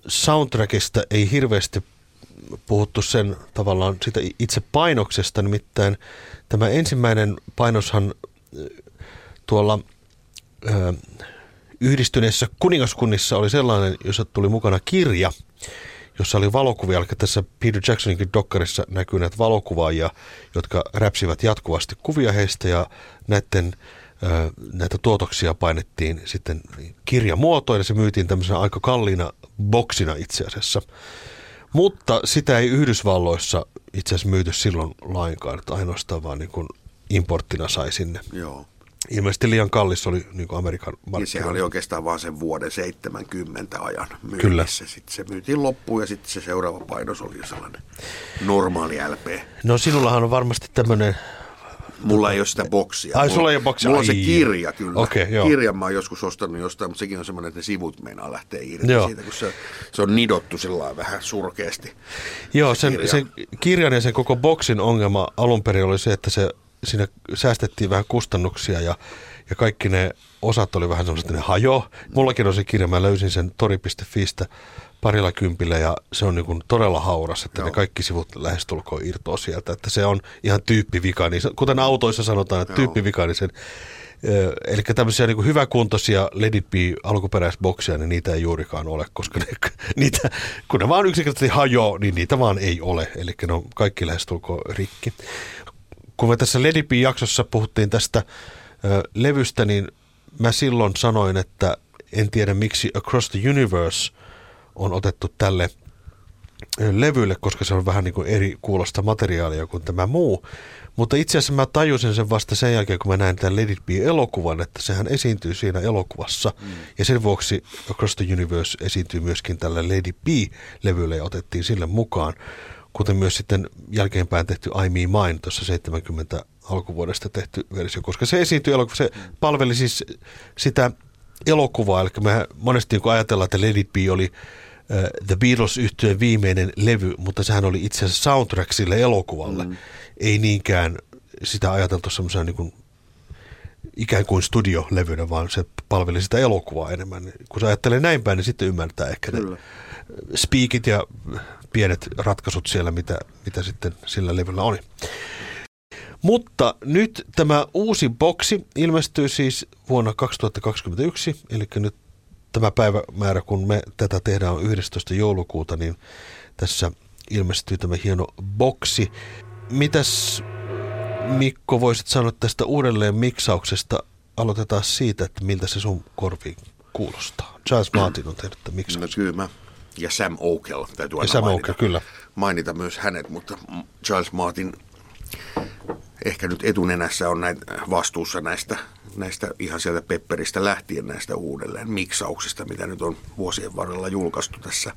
soundtrackista ei hirveästi puhuttu sen tavallaan sitä itse painoksesta, nimittäin tämä ensimmäinen painoshan tuolla ö, yhdistyneessä kuningaskunnissa oli sellainen, jossa tuli mukana kirja, jossa oli valokuvia, eli tässä Peter Jacksoninkin dokkarissa näkyy näitä valokuvaajia, jotka räpsivät jatkuvasti kuvia heistä ja näiden näitä tuotoksia painettiin sitten kirjamuotoon ja se myytiin tämmöisenä aika kalliina boksina itse asiassa. Mutta sitä ei Yhdysvalloissa itse asiassa myyty silloin lainkaan, että ainoastaan vaan niin kuin importtina sai sinne. Joo. Ilmeisesti liian kallis oli niin kuin Amerikan markkinoilla. Ja sehän oli oikeastaan vaan sen vuoden 70 ajan myynnissä. Kyllä. Sitten se myytiin loppuun ja sitten se seuraava painos oli sellainen normaali LP. No sinullahan on varmasti tämmöinen Mulla ei ole sitä boksia. Ai, sulla ei ole boksia? Mulla on se kirja kyllä. Okay, joo. Kirjan mä oon joskus ostanut jostain, mutta sekin on semmoinen, että ne sivut meinaa lähteä irti joo. siitä, kun se, se on nidottu sillä vähän surkeasti. Joo, sen, kirja. sen kirjan ja sen koko boksin ongelma alun perin oli se, että se, siinä säästettiin vähän kustannuksia ja, ja kaikki ne osat oli vähän semmoiset, että ne hajo. Mullakin on se kirja, mä löysin sen tori.fistä parilla kympillä ja se on niin todella hauras, että Joo. ne kaikki sivut lähestulkoon irtoaa sieltä. Että se on ihan tyyppivika, niin kuten autoissa sanotaan, että tyyppivika, niin sen Eli tämmöisiä niin hyväkuntoisia Let It Be alkuperäisboksia, niin niitä ei juurikaan ole, koska ne, niitä, kun ne vaan yksinkertaisesti hajoaa, niin niitä vaan ei ole. Eli ne on kaikki lähestulkoon rikki. Kun me tässä Let It Be-jaksossa puhuttiin tästä levystä, niin mä silloin sanoin, että en tiedä miksi Across the Universe – on otettu tälle levylle, koska se on vähän niin kuin eri kuulosta materiaalia kuin tämä muu. Mutta itse asiassa mä tajusin sen vasta sen jälkeen, kun mä näin tämän Let It Be-elokuvan, että sehän esiintyy siinä elokuvassa. Mm. Ja sen vuoksi Across the Universe esiintyy myöskin tällä Let It Be-levyllä ja otettiin sille mukaan. Kuten myös sitten jälkeenpäin tehty I Me Mine tuossa 70 alkuvuodesta tehty versio, koska se esiintyy elokuvassa. Se palveli siis sitä elokuvaa, eli me monesti kun ajatellaan, että Let It Be oli The beatles yhtyeen viimeinen levy, mutta sehän oli itse asiassa soundtrack sille elokuvalle. Mm. Ei niinkään sitä ajateltu semmoisena niin kuin ikään kuin studiolevynä, vaan se palveli sitä elokuvaa enemmän. Kun sä ajattelee näin päin, niin sitten ymmärtää ehkä Kyllä. ne speakit ja pienet ratkaisut siellä, mitä, mitä sitten sillä levyllä oli. Mutta nyt tämä uusi boksi ilmestyy siis vuonna 2021, eli nyt tämä päivämäärä, kun me tätä tehdään on 11. joulukuuta, niin tässä ilmestyy tämä hieno boksi. Mitäs Mikko voisit sanoa tästä uudelleen miksauksesta? Aloitetaan siitä, että miltä se sun korviin kuulostaa. Charles Martin on tehnyt tämän miksauksen. No kyllä mä. Ja Sam Okel, täytyy aina Sam mainita, Okel, kyllä. mainita myös hänet, mutta Charles Martin ehkä nyt etunenässä on näitä vastuussa näistä näistä ihan sieltä Pepperistä lähtien näistä uudelleen miksauksista, mitä nyt on vuosien varrella julkaistu tässä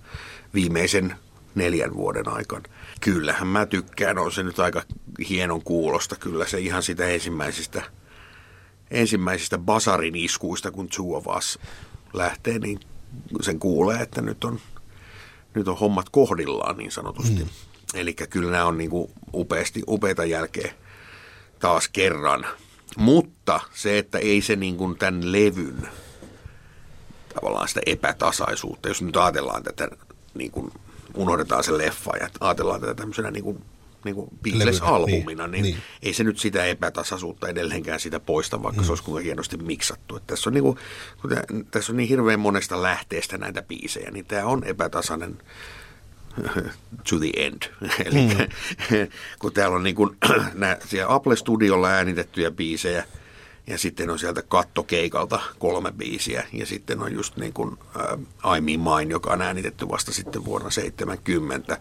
viimeisen neljän vuoden aikana. Kyllähän mä tykkään, on se nyt aika hienon kuulosta, kyllä se ihan sitä ensimmäisistä, ensimmäisistä basarin iskuista, kun Two of Us lähtee, niin sen kuulee, että nyt on, nyt on hommat kohdillaan niin sanotusti. Mm. Eli kyllä nämä on niin kuin upeasti, upeita jälkeen taas kerran – mutta se, että ei se niin kuin tämän levyn tavallaan sitä epätasaisuutta. Jos nyt ajatellaan tätä, niin kuin unohdetaan se leffa ja ajatellaan tätä tämmöisenä niin kuin niin kuin Beatles-albumina, niin, niin, niin, ei se nyt sitä epätasaisuutta edelleenkään sitä poista, vaikka mm. se olisi kuinka hienosti miksattu. Että tässä, on niin kuin, tässä on niin hirveän monesta lähteestä näitä biisejä, niin tämä on epätasainen to the end. Eli mm. kun täällä on niin kuin, nää, siellä Apple-studiolla äänitettyjä biisejä, ja sitten on sieltä kattokeikalta kolme biisiä, ja sitten on just niin kuin uh, I Mean Mine, joka on äänitetty vasta sitten vuonna 70,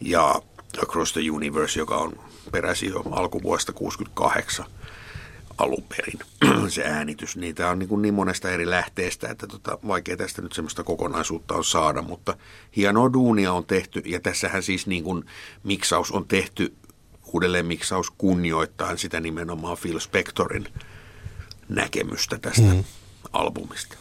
ja Across the Universe, joka on peräisin jo alkuvuodesta 68 alun perin se äänitys. Niitä on niin, kuin niin monesta eri lähteestä, että tota, vaikea tästä nyt semmoista kokonaisuutta on saada, mutta hienoa duunia on tehty ja tässähän siis niin kuin miksaus on tehty, uudelleen miksaus kunnioittain sitä nimenomaan Phil Spectorin näkemystä tästä mm. albumista.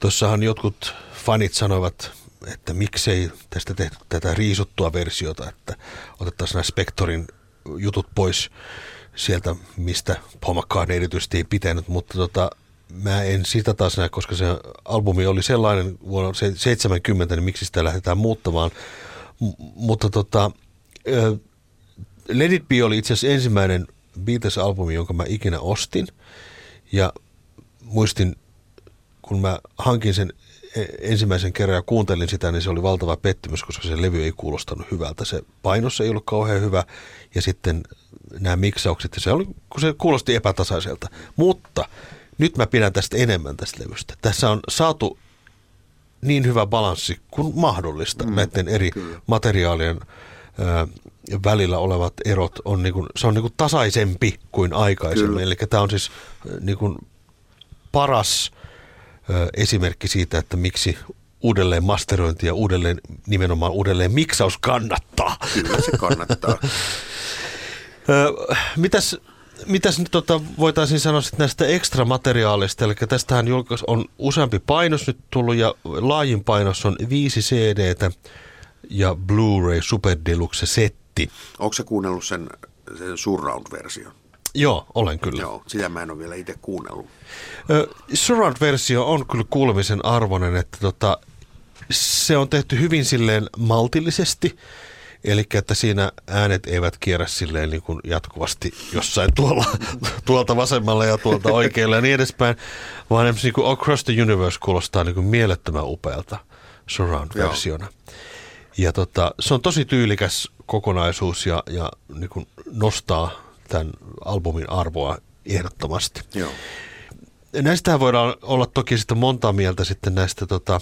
Tuossahan jotkut fanit sanoivat että miksei tästä tehty tätä riisuttua versiota, että otettaisiin nämä Spectorin jutut pois sieltä, mistä McCartney erityisesti ei pitänyt, mutta tota, mä en sitä taas näe, koska se albumi oli sellainen vuonna 70, niin miksi sitä lähdetään muuttamaan. M- mutta tota, Let It Be oli itse asiassa ensimmäinen Beatles-albumi, jonka mä ikinä ostin. Ja muistin, kun mä hankin sen ensimmäisen kerran ja kuuntelin sitä, niin se oli valtava pettymys, koska se levy ei kuulostanut hyvältä. Se painos ei ollut kauhean hyvä ja sitten nämä miksaukset, se, oli, kun se kuulosti epätasaiselta. Mutta nyt mä pidän tästä enemmän tästä levystä. Tässä on saatu niin hyvä balanssi kuin mahdollista mm, näiden eri kyllä. materiaalien ö, välillä olevat erot on, niin kuin, se on niin kuin tasaisempi kuin aikaisemmin. Kyllä. Eli tämä on siis niin kuin paras esimerkki siitä, että miksi uudelleen masterointi ja uudelleen, nimenomaan uudelleen miksaus kannattaa. Kyllä se kannattaa. mitäs, mitäs nyt tota, voitaisiin sanoa sitten näistä ekstra materiaalista, eli tästähän julkais on useampi painos nyt tullut ja laajin painos on viisi CDtä ja Blu-ray Super Deluxe setti. Onko se kuunnellut sen, sen surround-version? Joo, olen kyllä. Joo, sitä mä en ole vielä itse kuunnellut. Surround-versio on kyllä kuulemisen arvoinen, että tota, se on tehty hyvin silleen maltillisesti. Eli että siinä äänet eivät kierrä silleen niin kuin jatkuvasti jossain tuolla, tuolta vasemmalla ja tuolta oikealle ja niin edespäin, vaan esimerkiksi niin kuin Across the Universe kuulostaa niin kuin mielettömän upealta surround-versiona. Joo. Ja tota, se on tosi tyylikäs kokonaisuus ja, ja niin kuin nostaa tämän albumin arvoa ehdottomasti. Joo. Näistähän voidaan olla toki sitten monta mieltä sitten näistä tota,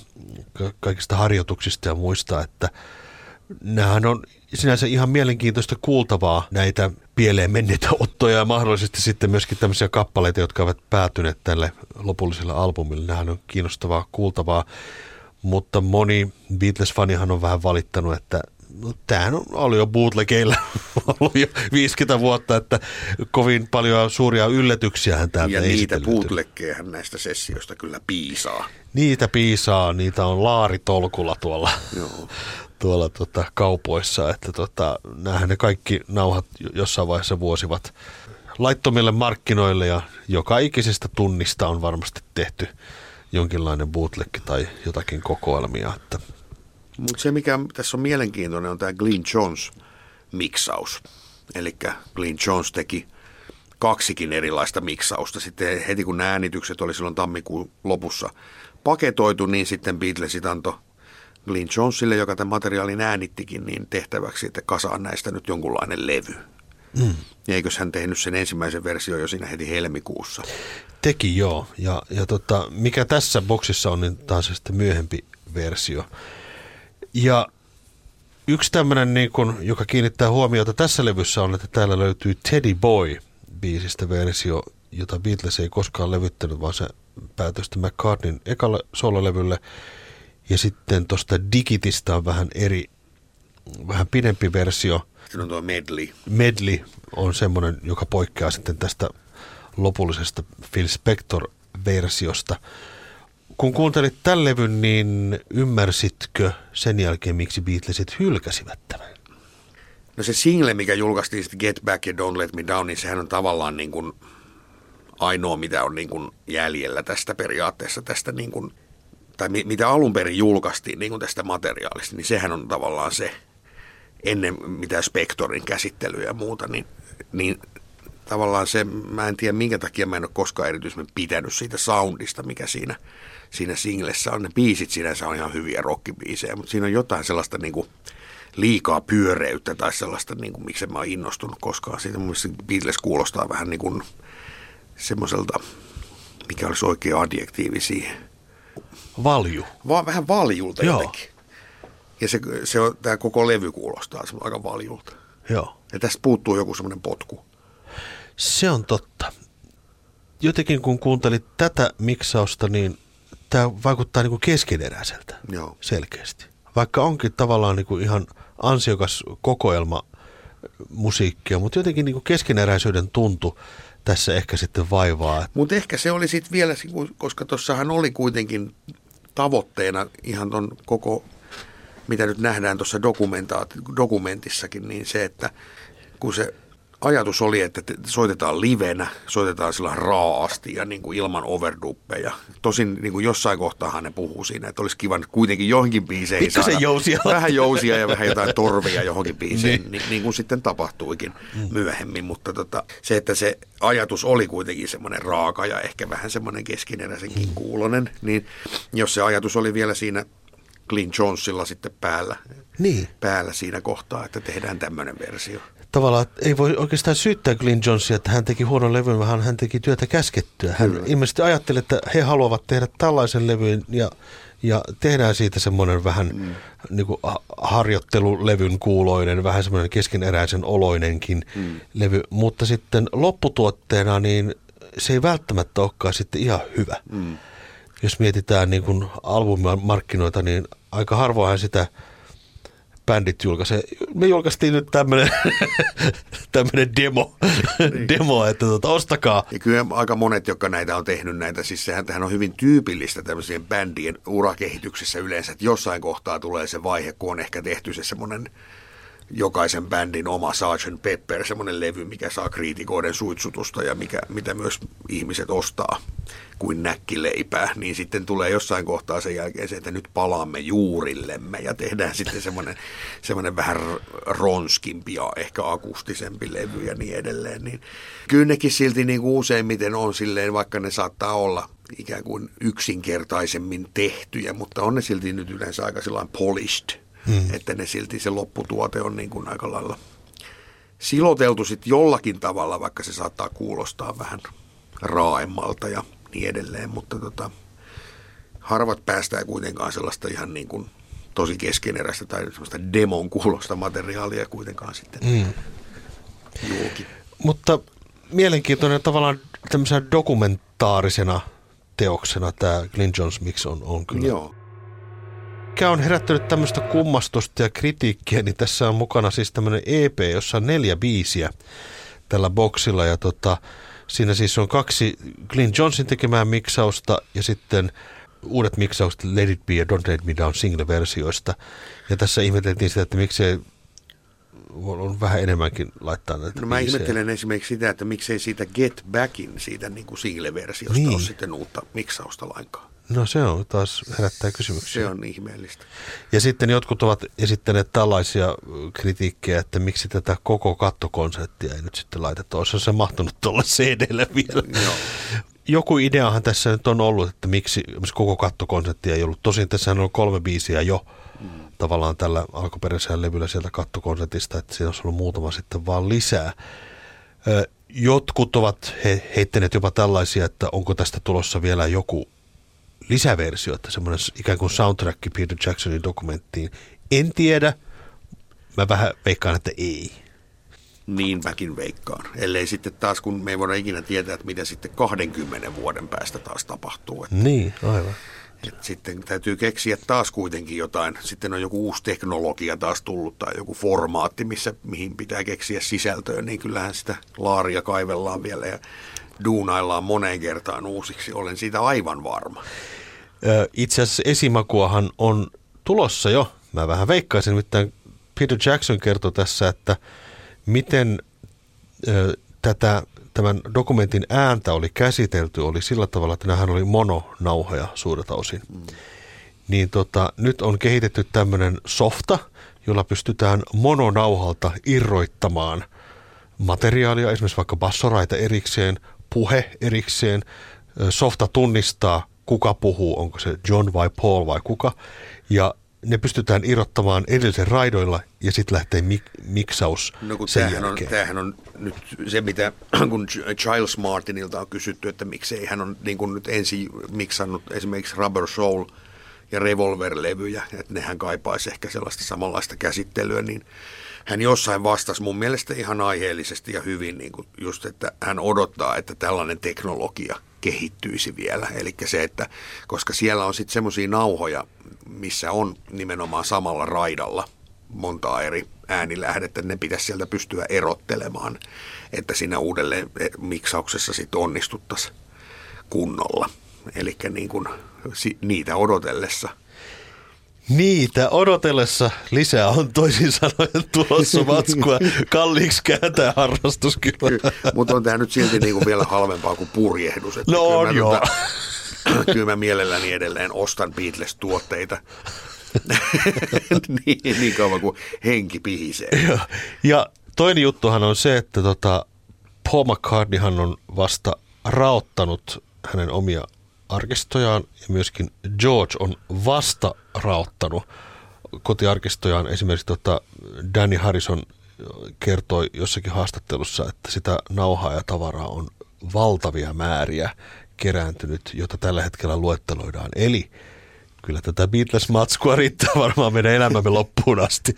kaikista harjoituksista ja muista, että nämähän on sinänsä ihan mielenkiintoista kuultavaa näitä pieleen menneitä ottoja ja mahdollisesti sitten myöskin tämmöisiä kappaleita, jotka ovat päätyneet tälle lopulliselle albumille. Nämähän on kiinnostavaa kuultavaa, mutta moni Beatles-fanihan on vähän valittanut, että no, tämähän oli jo bootlegeillä ollut jo 50 vuotta, että kovin paljon suuria yllätyksiä hän täältä Ja niitä bootleggeja näistä sessioista kyllä piisaa. Niitä piisaa, niitä on laaritolkulla tuolla, Joo. tuolla tota, kaupoissa, että tota, näähän ne kaikki nauhat jossain vaiheessa vuosivat laittomille markkinoille ja joka ikisestä tunnista on varmasti tehty jonkinlainen bootleg tai jotakin kokoelmia, että mutta se, mikä tässä on mielenkiintoinen, on tämä Glyn Jones miksaus. Eli Glyn Jones teki kaksikin erilaista miksausta. Sitten heti kun nämä äänitykset oli silloin tammikuun lopussa paketoitu, niin sitten Beatlesit antoi Glyn Jonesille, joka tämän materiaalin äänittikin, niin tehtäväksi, että kasaan näistä nyt jonkunlainen levy. Mm. Eikös hän tehnyt sen ensimmäisen version jo siinä heti helmikuussa? Teki joo. Ja, ja tota, mikä tässä boksissa on, niin taas sitten myöhempi versio. Ja yksi tämmöinen, niin kun, joka kiinnittää huomiota tässä levyssä on, että täällä löytyy Teddy Boy biisistä versio, jota Beatles ei koskaan levyttänyt, vaan se päätöi sitten McCartneyn ekalle sololevylle. Ja sitten tuosta Digitistä on vähän eri, vähän pidempi versio. Sitten on tuo Medley. Medley on semmoinen, joka poikkeaa sitten tästä lopullisesta Phil Spector-versiosta. Kun kuuntelit tämän levyn, niin ymmärsitkö sen jälkeen, miksi Beatlesit hylkäsivät tämän? No se single, mikä julkaistiin sitten Get Back ja Don't Let Me Down, niin sehän on tavallaan niin kuin ainoa, mitä on niin kuin jäljellä tästä periaatteessa, tästä niin kuin tai mi, mitä alun perin julkaistiin niin kuin tästä materiaalista, niin sehän on tavallaan se, ennen mitä Spektorin käsittelyä ja muuta, niin, niin tavallaan se, mä en tiedä minkä takia mä en ole koskaan erityisesti pitänyt siitä soundista, mikä siinä, siinä singlessä on. Ne biisit sinänsä on ihan hyviä rockibiisejä, mutta siinä on jotain sellaista niin kuin liikaa pyöreyttä tai sellaista, niin kuin, miksi mä oon innostunut koskaan. Siitä mun mielestä Beatles kuulostaa vähän niin kuin semmoiselta, mikä olisi oikea adjektiivi siihen. Valju. Vaan vähän valjulta Joo. jotenkin. Ja se, se on, tämä koko levy kuulostaa aika valjulta. Joo. Ja tästä puuttuu joku semmoinen potku. Se on totta. Jotenkin kun kuuntelit tätä miksausta, niin tämä vaikuttaa niin kuin keskeneräiseltä Joo. selkeästi. Vaikka onkin tavallaan niin kuin ihan ansiokas kokoelma musiikkia, mutta jotenkin niin kuin keskeneräisyyden tuntu tässä ehkä sitten vaivaa. Mutta ehkä se oli sitten vielä, koska tuossahan oli kuitenkin tavoitteena ihan ton koko, mitä nyt nähdään tuossa dokumentissakin, niin se, että kun se ajatus oli, että te- soitetaan livenä, soitetaan sillä raasti ja niin kuin ilman overduppeja. Tosin niin kuin jossain kohtaahan ne puhuu siinä, että olisi kiva nyt kuitenkin johonkin biiseihin Pikkasen saada jousia. Vähän jousia ja vähän jotain torvia johonkin biiseihin, Niin. niin, niin kuin sitten tapahtuikin myöhemmin. Mutta tota, se, että se ajatus oli kuitenkin semmoinen raaka ja ehkä vähän semmoinen keskineräisenkin kuulonen, niin jos se ajatus oli vielä siinä Clint Jonesilla sitten päällä, Niin. päällä siinä kohtaa, että tehdään tämmöinen versio. Tavallaan että ei voi oikeastaan syyttää Glyn Jonesia, että hän teki huonon levyn, vaan hän teki työtä käskettyä. Hän Kyllä. ilmeisesti ajatteli, että he haluavat tehdä tällaisen levyn ja, ja tehdään siitä semmoinen vähän mm. niin kuin ha- harjoittelulevyn kuuloinen, vähän semmoinen keskeneräisen oloinenkin mm. levy. Mutta sitten lopputuotteena niin se ei välttämättä olekaan sitten ihan hyvä. Mm. Jos mietitään niin kuin albumimarkkinoita, niin aika harvoinhan sitä bändit julkaisee. Me julkaistiin nyt tämmöinen tämmöinen demo, demo, että tuota, ostakaa. Ja kyllä aika monet, jotka näitä on tehnyt näitä, siis sehän tähän on hyvin tyypillistä tämmöisien bändien urakehityksessä yleensä, että jossain kohtaa tulee se vaihe, kun on ehkä tehty se semmoinen jokaisen bändin oma Sgt. Pepper, semmoinen levy, mikä saa kriitikoiden suitsutusta ja mikä, mitä myös ihmiset ostaa kuin näkkileipää, niin sitten tulee jossain kohtaa sen jälkeen se, että nyt palaamme juurillemme ja tehdään sitten semmoinen, semmoinen vähän ronskimpi ja ehkä akustisempi levy ja niin edelleen. Niin kyllä nekin silti niin kuin useimmiten on silleen, vaikka ne saattaa olla ikään kuin yksinkertaisemmin tehtyjä, mutta on ne silti nyt yleensä aika sellainen polished, hmm. että ne silti se lopputuote on niin kuin aika lailla siloteltu sitten jollakin tavalla, vaikka se saattaa kuulostaa vähän raaemmalta ja niin edelleen, mutta tota, harvat päästää kuitenkaan sellaista ihan niin kuin tosi keskeneräistä tai sellaista demon kuulosta materiaalia kuitenkaan sitten mm. julki. Mutta mielenkiintoinen tavallaan tämmöisenä dokumentaarisena teoksena tämä Glyn Jones Mix on, on kyllä. Joo. Mikä on herättänyt tämmöistä kummastusta ja kritiikkiä, niin tässä on mukana siis tämmöinen EP, jossa on neljä biisiä tällä boksilla ja tota, siinä siis on kaksi Glyn Johnson tekemää miksausta ja sitten uudet miksaukset Let It Be ja Don't Let Me Down single-versioista. Ja tässä ihmeteltiin sitä, että miksei on vähän enemmänkin laittaa näitä No mä biisejä. ihmettelen esimerkiksi sitä, että miksei siitä Get Backin, siitä niin kuin single-versiosta niin. ole sitten uutta miksausta lainkaan. No se on taas herättää kysymyksiä. Se on ihmeellistä. Ja sitten jotkut ovat esittäneet tällaisia kritiikkejä, että miksi tätä koko kattokonserttia ei nyt sitten laitettu. Olisi se mahtunut tuolla CD-lle vielä. Joo. Joku ideahan tässä nyt on ollut, että miksi koko kattokonserttia ei ollut. Tosin tässä on ollut kolme biisiä jo mm. tavallaan tällä alkuperäisellä levyllä sieltä kattokonsertista, että siinä olisi ollut muutama sitten vaan lisää. Jotkut ovat he, heittäneet jopa tällaisia, että onko tästä tulossa vielä joku lisäversio, että semmoinen ikään kuin soundtrack Peter Jacksonin dokumenttiin. En tiedä, mä vähän veikkaan, että ei. Niin mäkin veikkaan. Ellei sitten taas, kun me ei voida ikinä tietää, että mitä sitten 20 vuoden päästä taas tapahtuu. Et, Niin, aivan. et sitten täytyy keksiä taas kuitenkin jotain. Sitten on joku uusi teknologia taas tullut tai joku formaatti, missä, mihin pitää keksiä sisältöä, niin kyllähän sitä laaria kaivellaan vielä ja duunaillaan moneen kertaan uusiksi. Olen siitä aivan varma. Itse asiassa esimakuahan on tulossa jo. Mä vähän veikkaisin, nimittäin Peter Jackson kertoi tässä, että miten tätä, tämän dokumentin ääntä oli käsitelty, oli sillä tavalla, että nämähän oli mononauhoja suurelta osin. Mm. niin tota, nyt on kehitetty tämmöinen softa, jolla pystytään mononauhalta irroittamaan materiaalia, esimerkiksi vaikka bassoraita erikseen, puhe erikseen. Softa tunnistaa, kuka puhuu, onko se John vai Paul vai kuka, ja ne pystytään irrottamaan edellisen raidoilla ja sitten lähtee mik- miksaus no, kun sen tämähän jälkeen. On, tämähän on nyt se, mitä kun Giles Martinilta on kysytty, että miksei hän on niin kuin nyt ensin miksannut esimerkiksi Rubber Soul ja Revolver-levyjä, että nehän kaipaisi ehkä sellaista samanlaista käsittelyä, niin hän jossain vastasi mun mielestä ihan aiheellisesti ja hyvin niin kuin just, että hän odottaa, että tällainen teknologia kehittyisi vielä. Eli se, että koska siellä on sitten semmoisia nauhoja, missä on nimenomaan samalla raidalla montaa eri äänilähdettä, ne pitäisi sieltä pystyä erottelemaan, että siinä uudelleen miksauksessa sitten onnistuttaisiin kunnolla. Eli niin kuin niitä odotellessa – Niitä odotellessa lisää on toisin sanoen tulossa matskua. Kalliiksi kääntää harrastus kyllä. Mutta on tämä nyt silti niinku vielä halvempaa kuin purjehdus. Että no on joo. Tota, kyllä mä mielelläni edelleen ostan Beatles-tuotteita. niin, niin kauan kuin henki pihisee. Ja, ja toinen juttuhan on se, että tota, Paul McCartneyhan on vasta raottanut hänen omia arkistojaan ja myöskin George on vasta raottanut kotiarkistojaan. Esimerkiksi tota Danny Harrison kertoi jossakin haastattelussa, että sitä nauhaa ja tavaraa on valtavia määriä kerääntynyt, jota tällä hetkellä luetteloidaan. Eli kyllä tätä Beatles-matskua riittää varmaan meidän elämämme loppuun asti.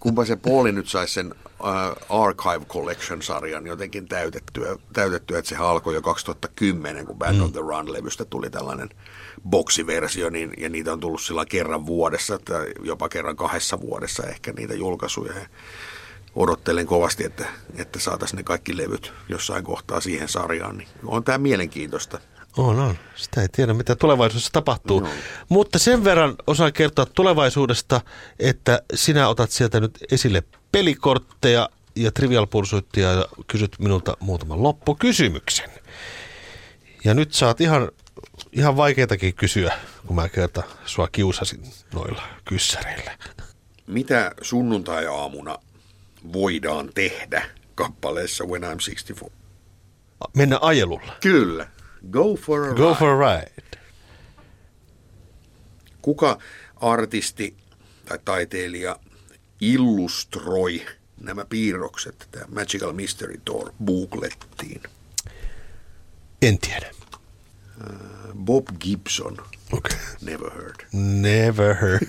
Kumpa se Pauli nyt saisi sen uh, Archive Collection-sarjan jotenkin täytettyä, täytettyä, että se alkoi jo 2010, kun Band mm. on the Run-levystä tuli tällainen boksiversio, niin, ja niitä on tullut sillä kerran vuodessa, että jopa kerran kahdessa vuodessa ehkä niitä julkaisuja. Ja odottelen kovasti, että, että saataisiin ne kaikki levyt jossain kohtaa siihen sarjaan, niin on tämä mielenkiintoista. On, on. Sitä ei tiedä, mitä tulevaisuudessa tapahtuu. No. Mutta sen verran osaan kertoa tulevaisuudesta, että sinä otat sieltä nyt esille pelikortteja ja Trivial Pursuittia ja kysyt minulta muutaman loppukysymyksen. Ja nyt saat ihan, ihan vaikeitakin kysyä, kun mä kerta sua kiusasin noilla kyssäreillä. Mitä sunnuntai-aamuna voidaan tehdä kappaleessa When I'm 64? Mennä ajelulla. Kyllä. Go for a Go ride. for a ride. Kuka artisti tai taiteilija illustroi nämä piirrokset, tämä Magical Mystery Tour booklettiin? En tiedä. Uh, Bob Gibson. Okay. Never heard. Never heard.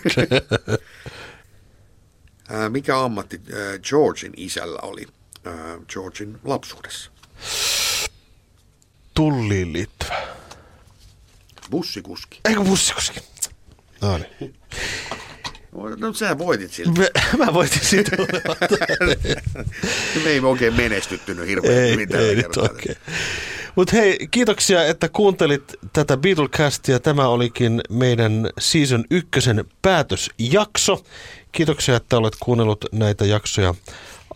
uh, mikä ammatti uh, Georgin isällä oli Georgin lapsuudessa? Tulliin liittyvä. Bussikuski. Eikö bussikuski? No niin. No sä voitit siltä. Mä, mä voitin sitä. Me ei oikein menestyttynyt hirveän ei, hyvin tällä ei kertaa. oikein. Mutta hei, kiitoksia, että kuuntelit tätä Beatlecastia. Tämä olikin meidän season ykkösen päätösjakso. Kiitoksia, että olet kuunnellut näitä jaksoja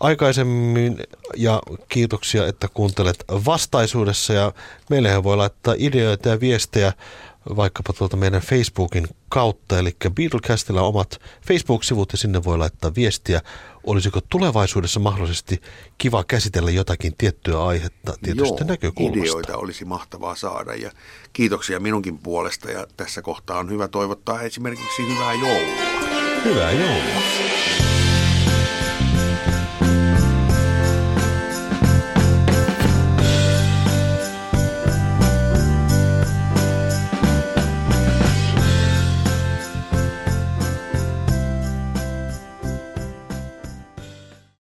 aikaisemmin ja kiitoksia, että kuuntelet vastaisuudessa ja meillähän voi laittaa ideoita ja viestejä vaikkapa tuolta meidän Facebookin kautta, eli Beatlecastilla on omat Facebook-sivut ja sinne voi laittaa viestiä. Olisiko tulevaisuudessa mahdollisesti kiva käsitellä jotakin tiettyä aihetta tietystä Joo, näkökulmasta? ideoita olisi mahtavaa saada ja kiitoksia minunkin puolesta ja tässä kohtaa on hyvä toivottaa esimerkiksi hyvää joulua. Hyvää joulua.